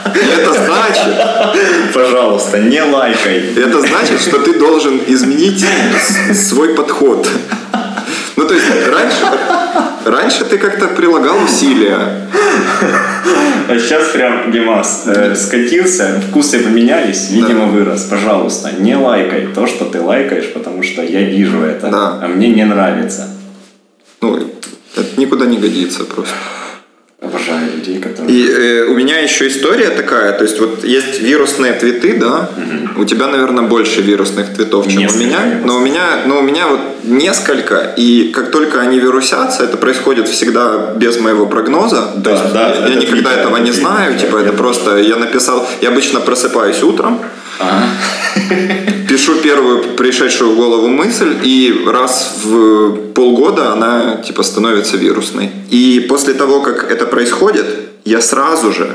Это значит... Пожалуйста, не лайкай. Это значит, что ты должен изменить свой подход. Ну, то есть, раньше, раньше ты как-то прилагал усилия. А сейчас прям, Димас, э, скатился, вкусы поменялись, видимо, да. вырос. Пожалуйста, не лайкай то, что ты лайкаешь, потому что я вижу это, да. а мне не нравится. Ну, это никуда не годится просто. Обожаю людей, которые... И э, у меня еще история такая, то есть вот есть вирусные твиты, да, у тебя, наверное, больше вирусных твитов, чем Несколько, у меня, я но у меня, но у меня вот несколько, и как только они вирусятся, это происходит всегда без моего прогноза, Да, есть да, я, я это никогда Твиттер, этого это не знаю, я- типа я это просто, я написал, я обычно просыпаюсь утром, Ага. Пишу первую пришедшую в голову мысль, и раз в полгода она типа становится вирусной. И после того, как это происходит, я сразу же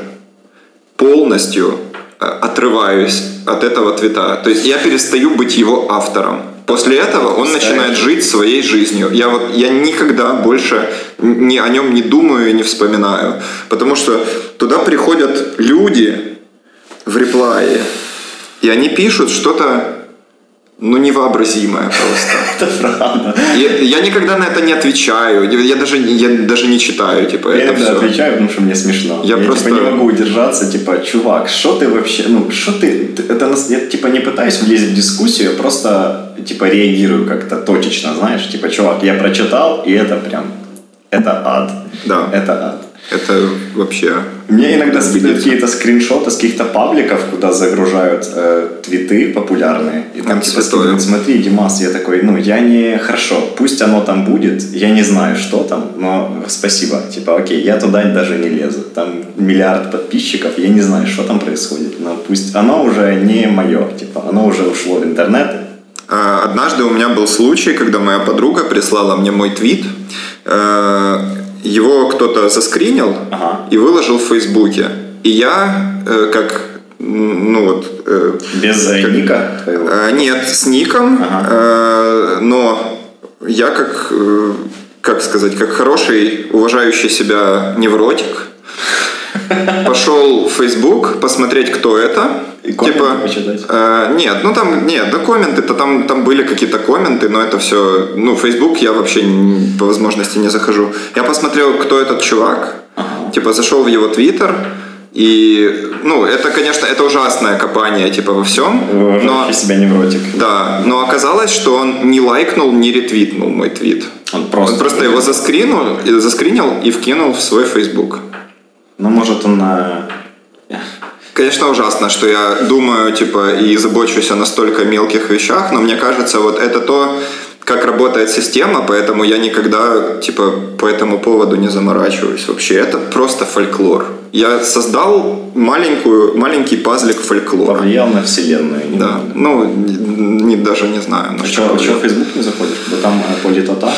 полностью э, отрываюсь от этого твита. То есть я перестаю быть его автором. После этого он начинает жить своей жизнью. Я вот я никогда больше не, о нем не думаю и не вспоминаю. Потому что туда приходят люди в реплае, и они пишут что-то ну, невообразимое просто. Это правда. Я, я никогда на это не отвечаю. Я, я даже, я даже не читаю, типа, Я это все. отвечаю, потому что мне смешно. Я Я, просто- типа не могу удержаться, типа, чувак, что ты вообще, ну, что ты, ты- это, нас- я, типа, не пытаюсь влезть в дискуссию, я просто, типа, реагирую как-то точечно, знаешь, типа, чувак, я прочитал, и это прям, это ад. Да. Это ад. Это вообще... Мне иногда скидывают какие-то скриншоты с каких-то пабликов, куда загружают э, твиты популярные. И там Это типа скидывают, смотри, Димас, я такой, ну, я не... Хорошо, пусть оно там будет, я не знаю, что там, но спасибо. Типа, окей, я туда даже не лезу. Там миллиард подписчиков, я не знаю, что там происходит. Но пусть оно уже не мое, типа, оно уже ушло в интернет. А, Однажды у меня был случай, когда моя подруга прислала мне мой твит. Его кто-то заскринил Ага. и выложил в Фейсбуке. И я, э, как, ну вот... э, Без э, ника твоего. Э, Нет, с ником, Ага. э, но я как, э, как сказать, как хороший, уважающий себя невротик, пошел в Facebook посмотреть, кто это. И почитать? э, нет, ну там, нет, да комменты-то там, там были какие-то комменты, но это все, ну, Facebook я вообще по возможности не захожу. Я посмотрел, кто этот чувак, Ага. типа зашел в его Твиттер, и, ну, это, конечно, это ужасное копание, типа, во всем, но... Уважающий себя невротик. Да, но оказалось, что он не лайкнул, не ретвитнул мой твит. Он просто... Он просто его заскринул, и- заскринил и вкинул в свой Facebook. Ну, может, он... э, Конечно, ужасно, что я думаю, типа, и забочусь о настолько мелких вещах, но мне кажется, вот это то, как работает система, поэтому я никогда, типа, по этому поводу не заморачиваюсь. Вообще, это просто фольклор. Я создал маленькую, маленький пазлик фольклора. повлиял на вселенную. не Да, ну, не, даже не знаю. на А что что, в Facebook не заходишь? Бо там э, политота.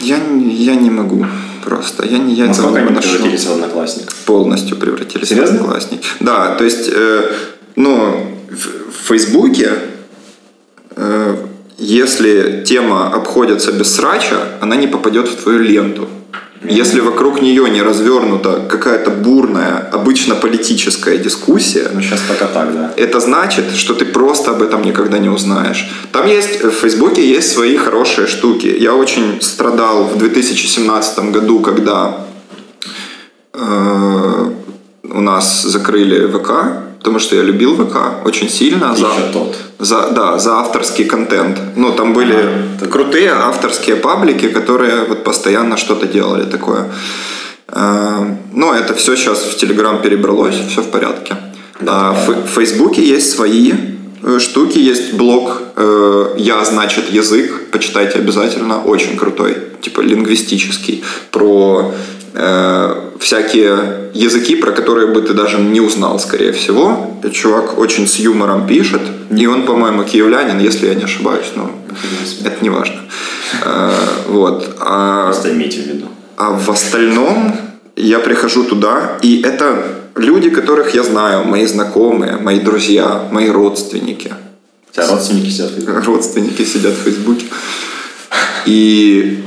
Я, я не могу просто. Я, не, я этого Насколько они выношу. превратились в одноклассников? Полностью превратились Серьезно? в одноклассник. Да, то есть, э, ну, в, в Фейсбуке, э, если тема обходится без срача, она не попадет в твою ленту. Если вокруг нее не развернута какая-то бурная, обычно политическая дискуссия, Ну, сейчас пока так, да. это значит, что ты просто об этом никогда не узнаешь. Там есть, в Фейсбуке есть свои хорошие штуки. Я очень страдал в 2017 году, когда э, у нас закрыли ВК, потому что я любил ВК очень сильно. Еще тот. за, да, за авторский контент. Ну, там были А, крутые авторские паблики, которые вот постоянно что-то делали такое. Э, Ну, это все сейчас в Телеграм перебралось, все в порядке. А в в Фейсбуке есть свои э, штуки, есть блог э, «Я, значит, язык», почитайте обязательно, очень крутой, типа лингвистический, про э, всякие языки, про которые бы ты даже не узнал, скорее всего. Чувак очень с юмором пишет, и он, по-моему, киевлянин, если я не ошибаюсь, но это не важно. Э, Вот. А- Просто имейте в виду. а в остальном я прихожу туда, и это люди, которых я знаю, мои знакомые, мои друзья, мои родственники. У тебя родственники сидят в Фейсбуке? Родственники сидят в Фейсбуке. И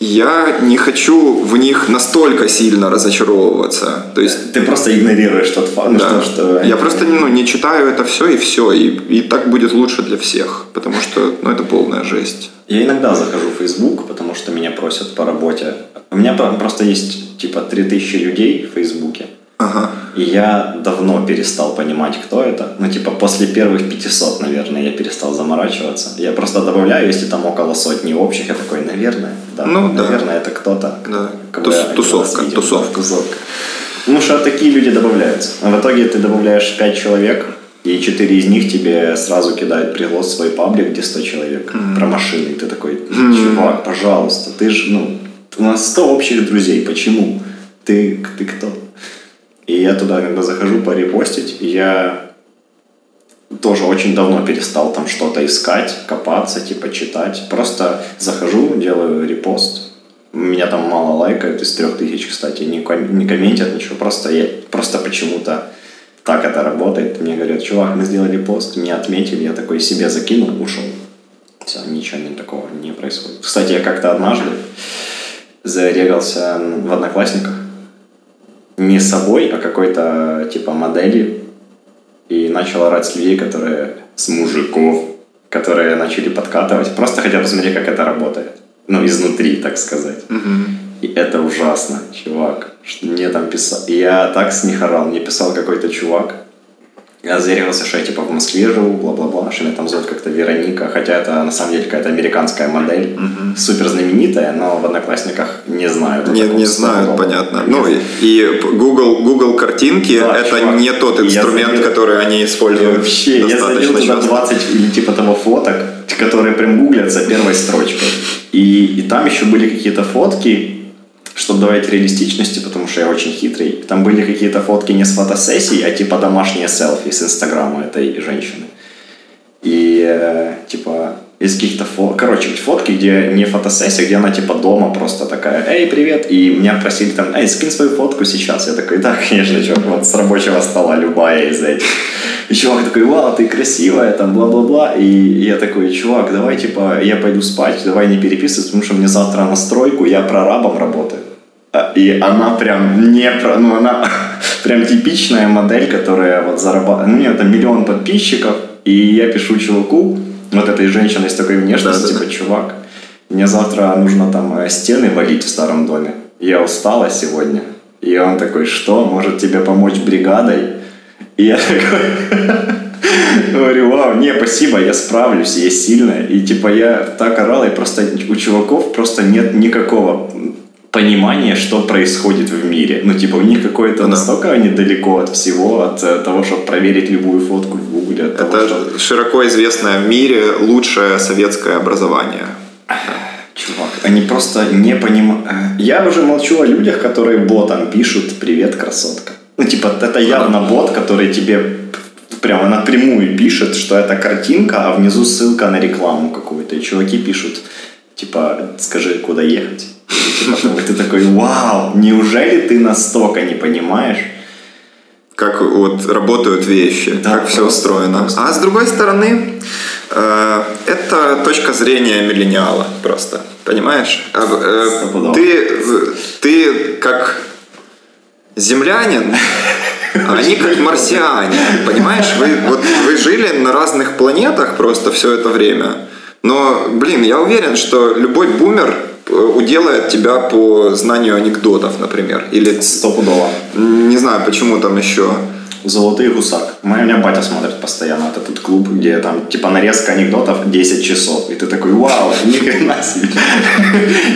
я не хочу в них настолько сильно разочаровываться. То есть Ты просто игнорируешь тот факт, да. что, что Я просто ну, не читаю это все и все, и, и так будет лучше для всех, потому что ну, это полная жесть. Я иногда захожу в Facebook, потому что меня просят по работе. У меня про- просто есть типа 3000 людей в Фейсбуке. Ага. И я давно перестал понимать, кто это. Ну, типа, после первых 500, наверное, я перестал заморачиваться. Я просто добавляю, если там около сотни общих, я такой, наверное, да. Ну, да. Наверное, это кто-то. Да. Тус- один тусовка, видел. тусовка. Да, тусовка. Ну что, такие люди добавляются. А в итоге ты добавляешь 5 человек, и 4 из них тебе сразу кидают приглас в свой паблик, где 100 человек про машины. И ты такой, чувак, пожалуйста, ты же, ну, у нас 100 общих друзей, почему? Ты, ты кто? И я туда, когда захожу порепостить, я тоже очень давно перестал там что-то искать, копаться, типа читать. Просто захожу, делаю репост. Меня там мало лайкают из трех тысяч, кстати, не, ком- не комментят ничего. Просто я просто почему-то так это работает. Мне говорят, чувак, мы сделали пост, меня отметили, я такой себе закинул, ушел. Все, ничего не такого не происходит. Кстати, я как-то однажды зарегался в Одноклассниках. Не собой, а какой-то типа моделью и начал орать с людей, которые с мужиков, которые начали подкатывать. Просто хотел посмотреть, как это работает. Ну, изнутри, так сказать. И это ужасно, чувак. Что мне там писал. Я так с них орал. Мне писал какой-то чувак. Я зарегался, что я типа в Москве живу, бла-бла-бла, что меня там зовут как-то Вероника, хотя это на самом деле какая-то американская модель, супер знаменитая, но в Одноклассниках не знают. Не, не знают, слове. понятно. Ну и, и Google, Google картинки Да, это чувак. не тот инструмент, забил- который они используют вообще, я залил туда часто. 20 или типа того фоток, которые прям гуглятся первой строчкой. И, и там еще были какие-то фотки, чтобы добавить реалистичности, потому что я очень хитрый. Там были какие-то фотки не с фотосессий, а типа домашние селфи с инстаграма этой женщины. И э, типа из каких-то фото... Короче, фотки, где не фотосессия, где она типа дома просто такая, эй, привет, и меня просили там, эй, скинь свою фотку сейчас. Я такой, да, конечно, чувак, вот с рабочего стола любая из этих. И чувак такой, вау, ты красивая, там, бла-бла-бла. И я такой, чувак, давай, типа, я пойду спать, давай не переписываться, потому что мне завтра на стройку, я прорабом работаю. А, И она прям не про, ну она прям типичная модель, которая вот зарабатывает, ну у нее там миллион подписчиков, и я пишу чуваку, вот этой женщине с такой внешностью, Да-да-да. типа, чувак, мне завтра нужно там э, стены валить в старом доме, я устала сегодня. И он такой, что, может тебе помочь бригадой? И я такой, говорю, вау, не, спасибо, я справлюсь, я сильная. И типа я так орал, и просто у чуваков просто нет никакого понимания, что происходит в мире. Ну, типа, у них какое-то Да. настолько они далеко от всего, от э, того, чтобы проверить любую фотку в Гугле, от того, Это что... широко известное в мире лучшее советское образование. Чувак, они просто не понимают. Я уже молчу о людях, которые ботом пишут «Привет, красотка». Ну, типа, это явно бот, который тебе прямо напрямую пишет, что это картинка, а внизу ссылка на рекламу какую-то. И чуваки пишут, типа, скажи, куда ехать. И ты такой, вау, неужели ты настолько не понимаешь? Как вот работают вещи, Да, как все устроено. просто. А с другой стороны, э, это точка зрения миллениала просто. Понимаешь? А, э, ты, ты как землянин, а они как марсиане. Понимаешь? Вы, вот, вы жили на разных планетах просто все это время. Но, блин, я уверен, что любой бумер уделает тебя по знанию анекдотов, например. Или, Стопудово. не знаю, почему там еще. Золотый гусак. Моя, у меня батя смотрит постоянно вот этот клуб, где там типа нарезка анекдотов 10 часов. И ты такой, вау, ни хрена себе.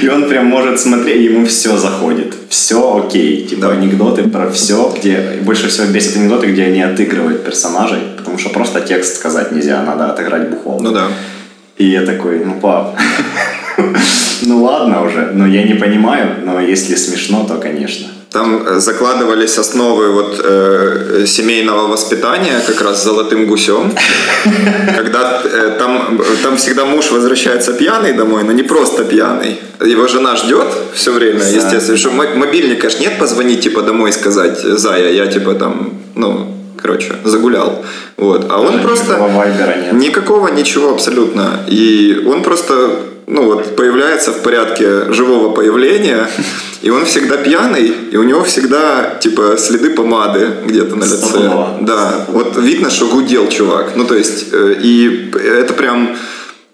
И он прям может смотреть, ему все заходит. Все окей. Типа Да. анекдоты про все, где больше всего бесит анекдоты, где они отыгрывают персонажей, потому что просто текст сказать нельзя, надо отыграть бухол. Ну да. И я такой, ну пап, ну ладно уже, но я не понимаю, но если смешно, то конечно. Там э, закладывались основы вот э, семейного воспитания как раз золотым гусем. Когда э, там, там всегда муж возвращается пьяный домой, но не просто пьяный. Его жена ждет все время, Да. естественно. Что мо- мобильник, конечно, нет позвонить типа домой и сказать, Зая, я типа там, ну, короче, загулял. Вот. А он Даже просто... никакого. Никакого ничего абсолютно. И он просто, ну вот, появляется в порядке живого появления, и он всегда пьяный, и у него всегда, типа, следы помады где-то на лице. Стопудово. Да, вот видно, что гудел чувак. Ну, то есть, э, и это прям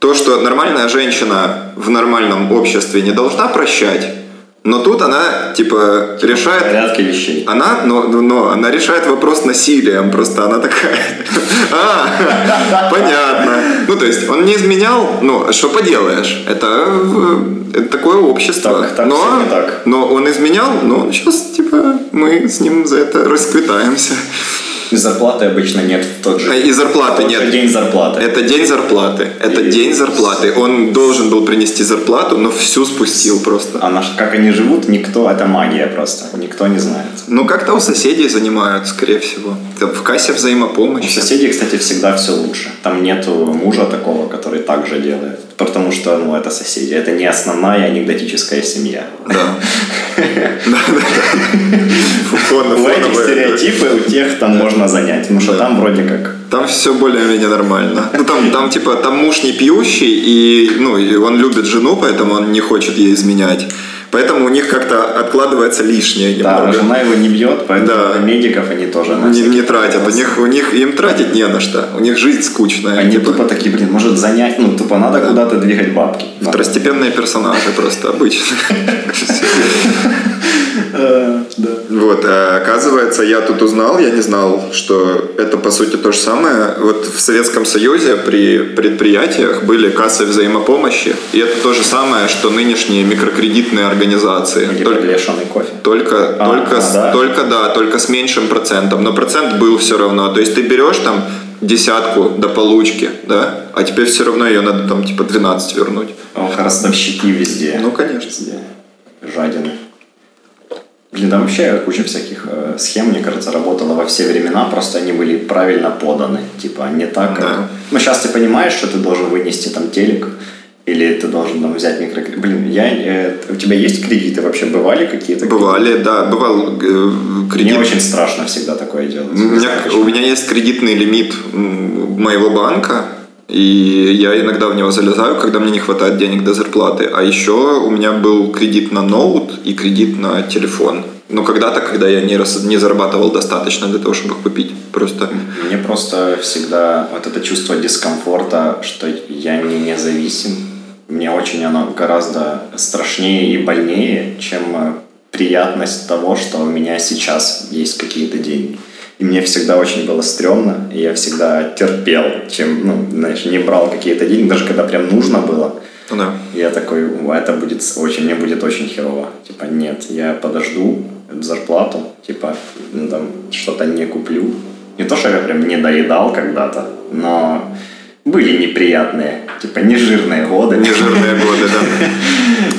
то, что нормальная женщина в нормальном обществе не должна прощать, но тут она, типа, решает порядке вещей. она, но, но- она решает вопрос насилием, просто она такая, а, понятно. Ну, то есть, он не изменял, ну, что поделаешь, это, э, это такое общество. Так, так, но, так. но он изменял, но сейчас, типа, мы с ним за это расквитаемся. И зарплаты обычно нет в тот же, А, И зарплаты тот нет. же день зарплаты. Это день зарплаты. Это И- день зарплаты. Он должен был принести зарплату, но всю спустил просто. А наш, как они живут, никто, это магия просто, никто не знает. Ну, как-то у соседей занимают, скорее всего. В кассе У взаимопомощи. соседей, кстати, всегда все лучше. Там нету мужа такого, который так же делает. Потому что, ну, это соседи. Это не основная анекдотическая семья. Да. У этих стереотипы у тех там можно занять. Потому что там вроде как Там все более-менее нормально. Ну, там, там, типа, там муж не пьющий, и, ну, и он любит жену, поэтому он не хочет ей изменять. Поэтому у них как-то откладывается лишнее Да, немного. жена его не бьет, поэтому Да. медиков они тоже не, не тратят. У них, у них им тратить не на что. У них жизнь скучная. Они типа, тупо такие, блин, может занять, ну тупо надо куда-то двигать бабки. Второстепенные персонажи просто обычно. Вот, а оказывается, я тут узнал, я не знал, что это по сути то же самое. Вот в Советском Союзе при предприятиях были кассы взаимопомощи, и это то же самое, что нынешние микрокредитные организации. Типа Только, лешеный кофе. только, А, только, а, да? только, да, только с меньшим процентом. Но процент был все равно. То есть ты берешь там десятку до получки, да, а теперь все равно ее надо там типа 12 вернуть. Ох, ростовщики везде. Ну, конечно. Везде. Жадины. Блин, да вообще куча всяких э, схем, мне кажется, работала во все времена, просто они были правильно поданы. Типа, не так, как... Да. Ну, сейчас ты понимаешь, что ты должен вынести там телек, или ты должен там взять микрокредит. Блин, я, э, у тебя есть кредиты вообще? Бывали какие-то? Бывали, да, бывал э, кредит. Мне очень страшно всегда такое делать. У меня, у меня есть кредитный лимит моего банка, и я иногда в него залезаю, когда мне не хватает денег до зарплаты. А еще у меня был кредит на ноут и кредит на телефон. Ну, когда-то, когда я не, рас- не зарабатывал достаточно для того, чтобы их купить. Просто Мне просто всегда вот это чувство дискомфорта, что я не независим, мне очень оно гораздо страшнее и больнее, чем э, приятность того, что у меня сейчас есть какие-то деньги. И мне всегда очень было стрёмно, и я всегда терпел, чем, ну, знаешь, не брал какие-то деньги, даже когда прям нужно было. ну да. Я такой, «О, это будет очень, мне будет очень херово. Типа, нет, я подожду зарплату, типа, ну, там, что-то не куплю. Не то, что я прям не доедал когда-то, но были неприятные, типа, нежирные годы. Нежирные годы, да.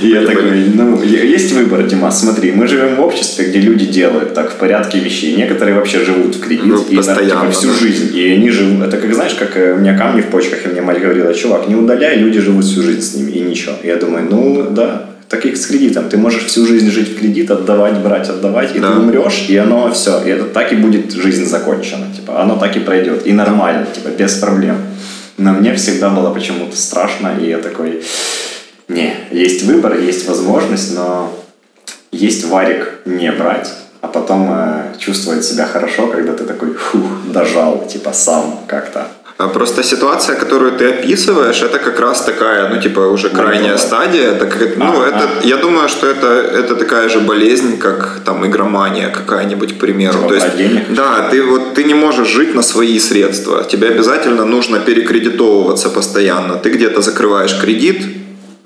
И я такой, ну, есть выбор, Дима, смотри, мы живем в обществе, где люди делают так в порядке вещей. Некоторые вообще живут в кредит Ну, и типа, постоянно, всю да. жизнь. И они живут, это как, знаешь, как э, у меня камни в почках, и мне мать говорила, чувак, не удаляй, люди живут всю жизнь с ними, и ничего. И я думаю, ну, да, так и с кредитом. Ты можешь всю жизнь жить в кредит, отдавать, брать, отдавать, и Да. ты умрешь, и оно все, и это так и будет жизнь закончена. Типа, оно так и пройдет, и нормально, типа, без проблем. Но мне всегда было почему-то страшно, и я такой, не, есть выбор, есть возможность, но есть варик не брать, а потом э, чувствовать себя хорошо, когда ты такой, фух, дожал, типа сам как-то. А Просто ситуация, которую ты описываешь, это как раз такая, ну, типа, уже крайняя стадия. Так, ну, А, это, я думаю, что это, это такая же болезнь, как там игромания какая-нибудь, к примеру. Типа То есть, денег? да, ты вот ты не можешь жить на свои средства. Тебе обязательно нужно перекредитовываться постоянно. Ты где-то закрываешь кредит,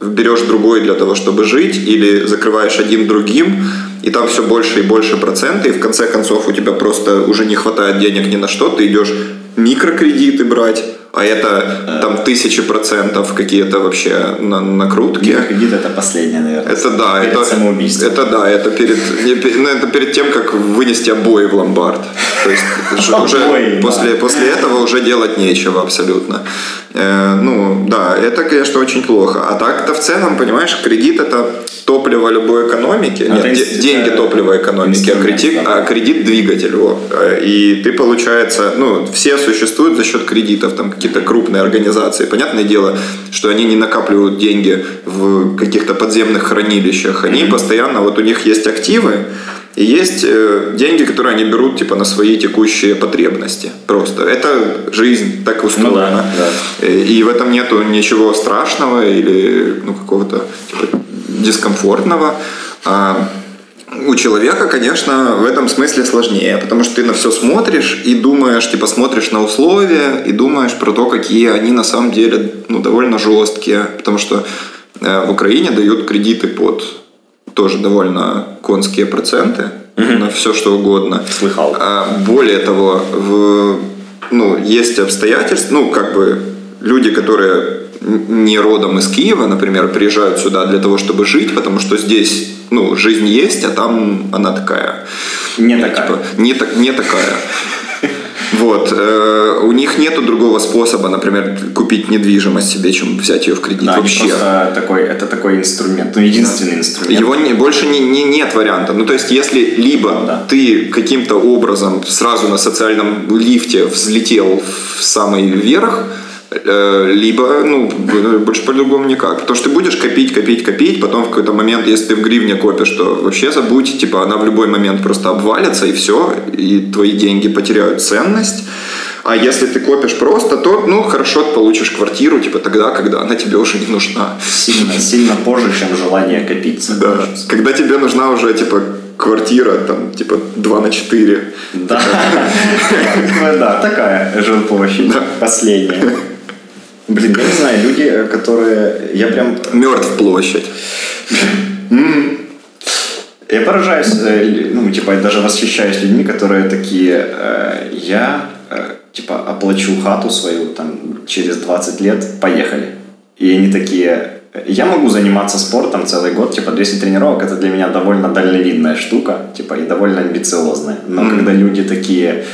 берешь другой для того, чтобы жить, или закрываешь один другим, и там все больше и больше проценты, и в конце концов у тебя просто уже не хватает денег ни на что, ты идешь микрокредиты брать, а это там тысячи процентов какие-то вообще на- накрутки. Кредит это последнее, наверное. Это да, перед это, самоубийством. это да, это перед, ну, это перед тем, как вынести обои в ломбард. То есть уже- после, после этого уже делать нечего абсолютно. Э, ну да, это, конечно, очень плохо. А так-то в целом, понимаешь, кредит это топливо любой экономики. Ну, Нет, деньги топливо экономики, а кредит, а кредит двигатель. Э, И ты, получается, ну, все существуют за счет кредитов, там какие-то крупные организации. Понятное дело, что они не накапливают деньги в каких-то подземных хранилищах. Они постоянно, вот у них есть активы, и есть э, деньги, которые они берут типа на свои текущие потребности. Просто. Это жизнь так устроена. Ну да, Э, И в этом нету ничего страшного или ну, какого-то типа, дискомфортного. У человека, конечно, в этом смысле сложнее, потому что ты на все смотришь и думаешь, типа смотришь на условия и думаешь про то, какие они на самом деле ну, довольно жесткие, потому что Э, в Украине дают кредиты под тоже довольно конские проценты на все что угодно. Слыхал. А, Более того, в, ну, есть обстоятельства, ну, как бы люди, которые не родом из Киева, например, приезжают сюда для того, чтобы жить, потому что здесь, ну, жизнь есть, а там она такая. Не такая. Типа, не, так, не такая. Вот. э, У них нету другого способа, например, купить недвижимость себе, чем взять ее в кредит Да, вообще. просто такой, это такой инструмент, ну, единственный инструмент. Его не, больше не, не- нет варианта. Ну, то есть, если либо Да. ты каким-то образом сразу на социальном лифте взлетел в самый верх, либо, ну, больше по-другому никак. Потому что ты будешь копить, копить, копить, потом в какой-то момент, если ты в гривне копишь, то вообще забудь, типа, она в любой момент просто обвалится, и все, и твои деньги потеряют ценность. А если ты копишь просто, то, ну, хорошо, ты получишь квартиру, типа, тогда, когда она тебе уже не нужна. Сильно, сильно позже, чем желание копить. Да, закончится. когда тебе нужна уже, типа, квартира, там, типа, 2 на 4. Да, да, такая жилплощадь, последняя. Блин, я не знаю, люди, э, которые... Я прям... Мертв площадь. Я поражаюсь, э, ну, типа, я даже восхищаюсь людьми, которые такие, э, я, э, типа, оплачу хату свою, там, через 20 лет, поехали. И они такие, я могу заниматься спортом целый год, типа, 200 тренировок, это для меня довольно дальновидная штука, типа, и довольно амбициозная. Но когда люди такие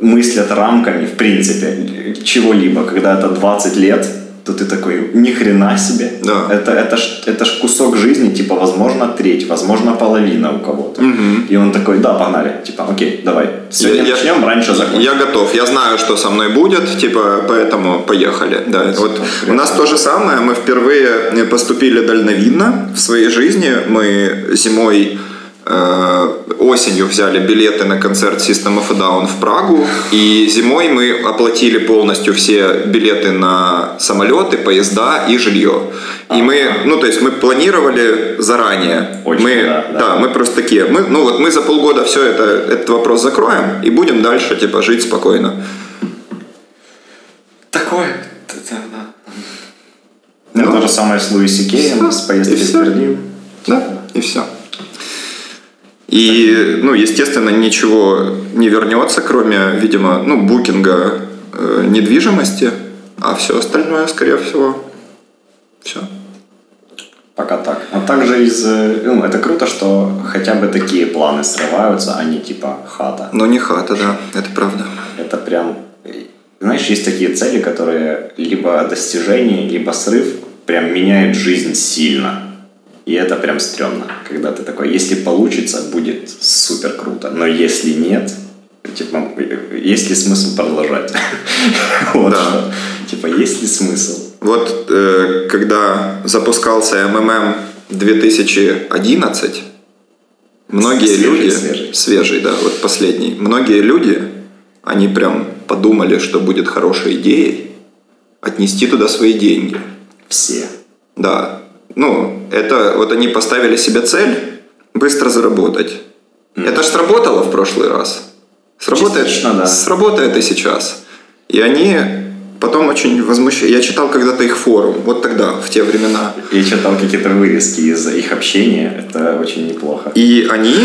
мыслят рамками, в принципе, чего-либо, когда это 20 лет, то ты такой, ни хрена себе. Да. Это, это, ж, это ж кусок жизни, типа, возможно, треть, возможно, половина у кого-то. И он такой, да, погнали. Типа, окей, давай. Сегодня Я- я- начнем, раньше закончим. Я готов, я знаю, что со мной будет, типа, поэтому поехали. Да, вот у нас то же самое, мы впервые поступили дальновидно в своей жизни. Мы зимой осенью взяли билеты на концерт System of a Down в Прагу, и зимой мы оплатили полностью все билеты на самолеты, поезда и жилье. И мы, ну, то есть мы планировали заранее. Очень, мы, да, да. да, мы просто такие, мы, ну вот мы за полгода все это, этот вопрос закроем и будем дальше, типа, жить спокойно. Такое. это, да. Ну, Ну, то же самое с Луиси всё, с поездкой в. Берлин. Да, и все. И, ну, естественно, ничего не вернется, кроме, видимо, ну, букинга э, недвижимости, а все остальное, скорее всего, все. Пока так. А также из... э, Ну, это круто, что хотя бы такие планы срываются, а не типа хата. Но не хата, да, это правда. Это прям... Знаешь, есть такие цели, которые либо достижение, либо срыв прям меняют жизнь сильно. И это прям стрёмно, когда ты такой, если получится, будет супер круто, но если нет, типа, есть ли смысл продолжать? Вот Да. что. Типа, есть ли смысл? Вот э, когда запускался МММ 2011, многие Свежий, люди, свежий. свежий, да, вот последний, многие люди, они прям подумали, что будет хорошей идеей отнести туда свои деньги. Все. Да. Ну, это вот они поставили себе цель быстро заработать. Это ж сработало в прошлый раз. Сработает, Частично, да. сработает и сейчас. И они потом очень возмущались. Я читал когда-то их форум, вот тогда, в те времена. Я читал какие-то вырезки из их общения, это очень неплохо. И они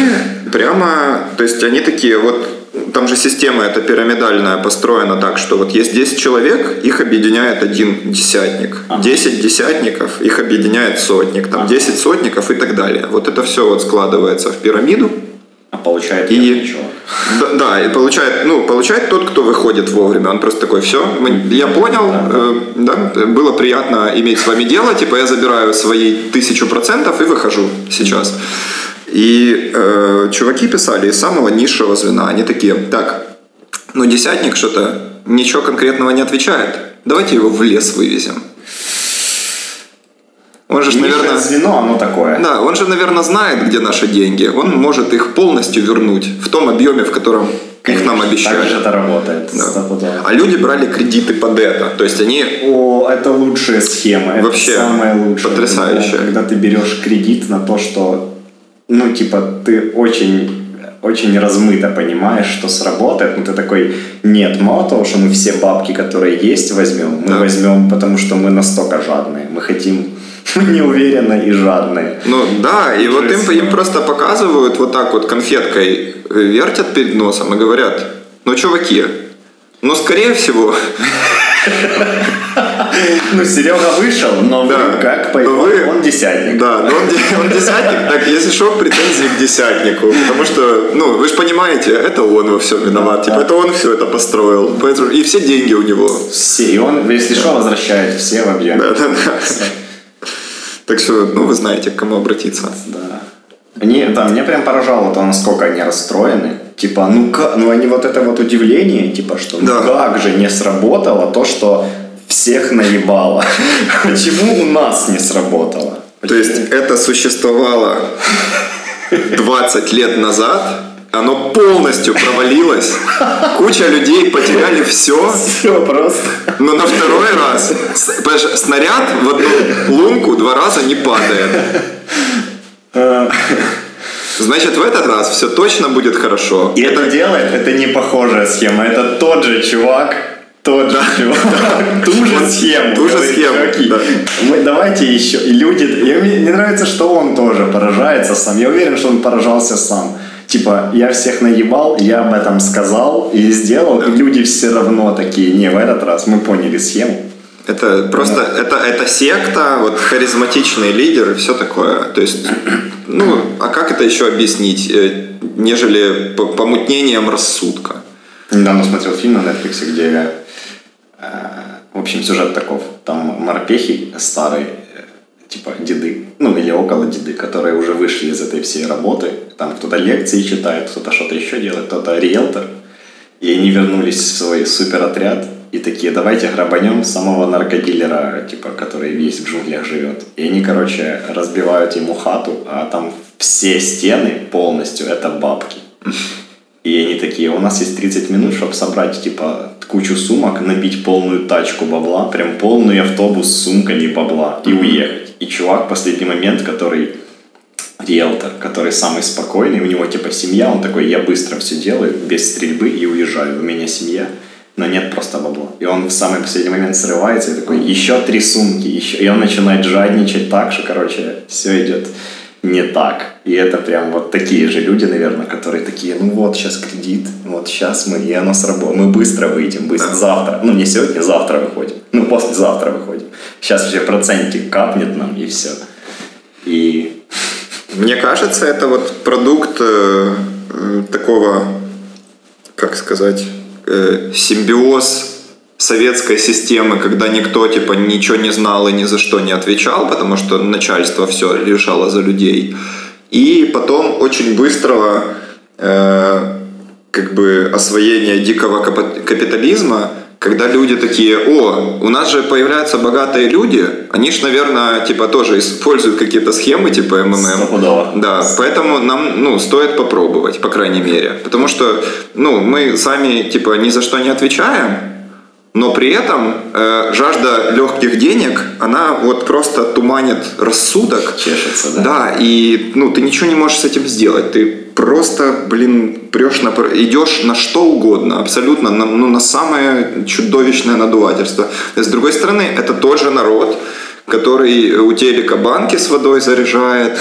прямо, то есть они такие, вот там же система эта пирамидальная построена так, что вот есть 10 человек, их объединяет один десятник. Ага. 10 десятников, их объединяет сотник, там Ага. 10 сотников и так далее. Вот это все вот складывается в пирамиду. А получает И- чувак. Да, да, и получает, ну, получает тот, кто выходит вовремя. Он просто такой, все, я понял, Да. э, да, было приятно иметь с вами дело, типа я забираю свои тысячу процентов и выхожу сейчас. И э, чуваки писали из самого низшего звена, они такие, так, ну десятник что-то ничего конкретного не отвечает, давайте его в лес вывезем. Он же, наверное, звено, оно такое. да, он же, наверное, знает, где наши деньги. Он может их полностью вернуть в том объеме, в котором их нам Так обещали. же это работает. Да. А люди брали кредиты под это. То есть они О, это лучшая схема. Это Вообще самая лучшая. потрясающая. Когда, когда ты берешь кредит на то, что, ну, типа, ты очень очень размыто понимаешь, что сработает, но ты такой, нет, мало того, что мы все бабки, которые есть, возьмем, мы Да. возьмем, потому что мы настолько жадные, мы хотим неуверенные и жадные. Ну да, и вот им, им просто показывают вот так вот конфеткой, э, вертят перед носом и говорят, ну чуваки, ну скорее всего Ну, Серега вышел, но Да. как по Но вы- он десятник. Да, но он, де- он десятник, так если что, претензии к десятнику. Потому что, ну, вы же понимаете, это он во всем виноват. Типа, это он все это построил. Поэтому, и все деньги у него. Все, и он, если что, возвращает все в объеме. Да, да, да. Так что, ну, вы знаете, к кому обратиться. Да. Они, да, меня прям поражало то, насколько они расстроены. Типа, ну как, ну они вот это вот удивление, типа, что ну Да. как же не сработало то, что всех наебало. Почему у нас не сработало? То есть это существовало 20 лет назад, оно полностью провалилось, куча людей потеряли все, все просто. но на второй раз снаряд в одну лунку два раза не падает. Значит, в этот раз все точно будет хорошо. И это делает, это не похожая схема, это тот же чувак, же чувак, ту же схему. Ту же схему, «Чуваки, да. мы давайте еще. И люди, и мне не нравится, что он тоже поражается сам. Я уверен, что он поражался сам. Типа, я всех наебал, я об этом сказал и сделал, и люди все равно такие, не, в этот раз мы поняли схему. Это просто, это, это секта, вот харизматичный лидер и все такое. То есть, ну, а как это еще объяснить, э, нежели по- помутнением рассудка? Недавно смотрел фильм на Netflix, где, в общем, сюжет таков. Там морпехи старые, э, типа деды, ну или около деды, которые уже вышли из этой всей работы. Там кто-то лекции читает, кто-то что-то еще делает, кто-то риэлтор. И они вернулись в свой суперотряд и такие, давайте грабанем самого наркодилера, типа, который весь в джунглях живет. И они, короче, разбивают ему хату, а там все стены полностью это бабки. И они такие, у нас есть 30 минут, чтобы собрать, типа, кучу сумок, набить полную тачку бабла, прям полный автобус с сумками бабла и уехать. И чувак в последний момент, который риэлтор, который самый спокойный, у него типа семья, он такой, я быстро все делаю, без стрельбы и уезжаю, у меня семья, но нет просто бабла. И он в самый последний момент срывается и такой, еще три сумки, еще... И он начинает жадничать так, что, короче, все идет не так. И это прям вот такие же люди, наверное, которые такие, ну вот, сейчас кредит, вот сейчас мы, и оно сработает, мы быстро выйдем, быстро, завтра, ну не сегодня, завтра выходим, ну послезавтра выходим. Сейчас все процентик капнет нам, и все. И Мне кажется, это вот продукт э, э, такого, как сказать, э, симбиоз советской системы, когда никто типа ничего не знал и ни за что не отвечал, потому что начальство все решало за людей. И потом очень быстрого э, как бы освоения дикого капитализма, когда люди такие, о, у нас же появляются богатые люди, они ж, наверное, типа тоже используют какие-то схемы типа МММ. Да, поэтому нам, ну, стоит попробовать, по крайней мере. Потому что, ну, мы сами, типа, ни за что не отвечаем, но при этом э, жажда легких денег, она вот просто туманит рассудок. чешется, да? Да, и ну, ты ничего не можешь с этим сделать. Ты просто, блин, прешь на, идешь на что угодно, абсолютно, на, ну, на самое чудовищное надувательство. С другой стороны, это тот же народ, который у телека банки с водой заряжает.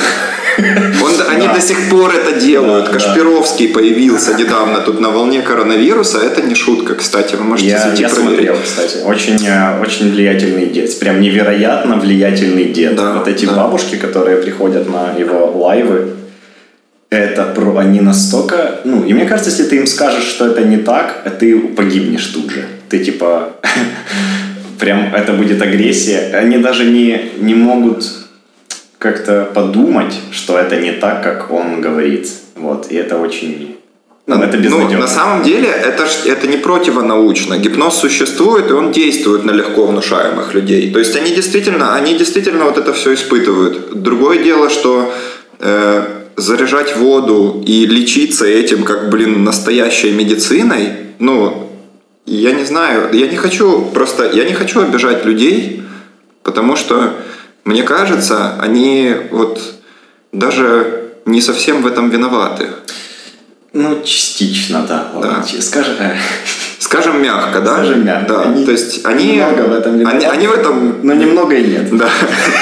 Он, Они до сих пор это делают. Да, да. Кашпировский появился недавно тут на волне коронавируса. Это не шутка, кстати, вы можете Я, зайти я проверить. смотрел, кстати. Очень, э, очень влиятельный дед. Прям невероятно влиятельный дед. Да, вот эти да. бабушки, которые приходят на его лайвы, это про они настолько... Ну, и мне кажется, если ты им скажешь, что это не так, ты погибнешь тут же. Ты типа... Прям это будет агрессия. Они даже не, не могут как-то подумать, что это не так, как он говорит. Вот. И это очень... Ну, это Ну, на самом деле это, ж- это не противонаучно. Гипноз существует, и он действует на легко внушаемых людей. То есть они действительно, они действительно вот это все испытывают. Другое дело, что э, заряжать воду и лечиться этим, как, блин, настоящей медициной, ну, я не знаю, я не хочу просто, я не хочу обижать людей, потому что, мне кажется, они вот даже не совсем в этом виноваты. Ну, частично, да. Да. Скажем, э, Скажем мягко, да? Скажем мягко. Да. Они То есть они, немного в этом виноваты. они, они в этом, но немного и нет. да,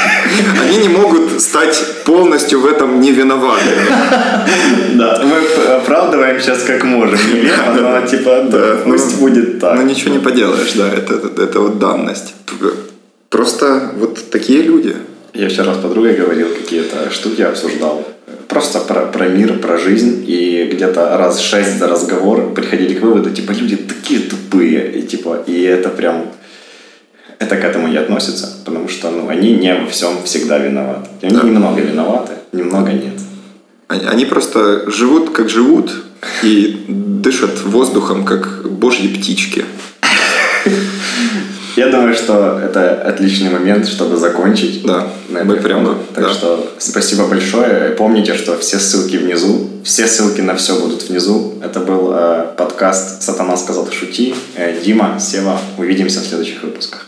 они не могут стать полностью в этом не виноватыми. Да, мы оправдываем сейчас как можем. Нелепо, но типа, пусть ну, будет так. Ну ничего не поделаешь, да, это, вот данность. Просто вот такие люди. Я вчера с подругой говорил, какие-то штуки обсуждал. Просто про, про мир, про жизнь. И где-то раз шесть за разговор приходили к выводу, типа, люди такие тупые. И, типа, и это прям... Это к этому не относится, потому что ну, они не во всем всегда виноваты. Они Да. немного виноваты, немного нет. Они просто живут, как живут, и дышат воздухом, как божьи птички. Я думаю, что это отличный момент, чтобы закончить. Да, на мы прямо, ноте. Так да. что спасибо большое. Помните, что все ссылки внизу. Все ссылки на все будут внизу. Это был э, подкаст «Сатана сказал шути». Э, Дима, Сева, увидимся в следующих выпусках.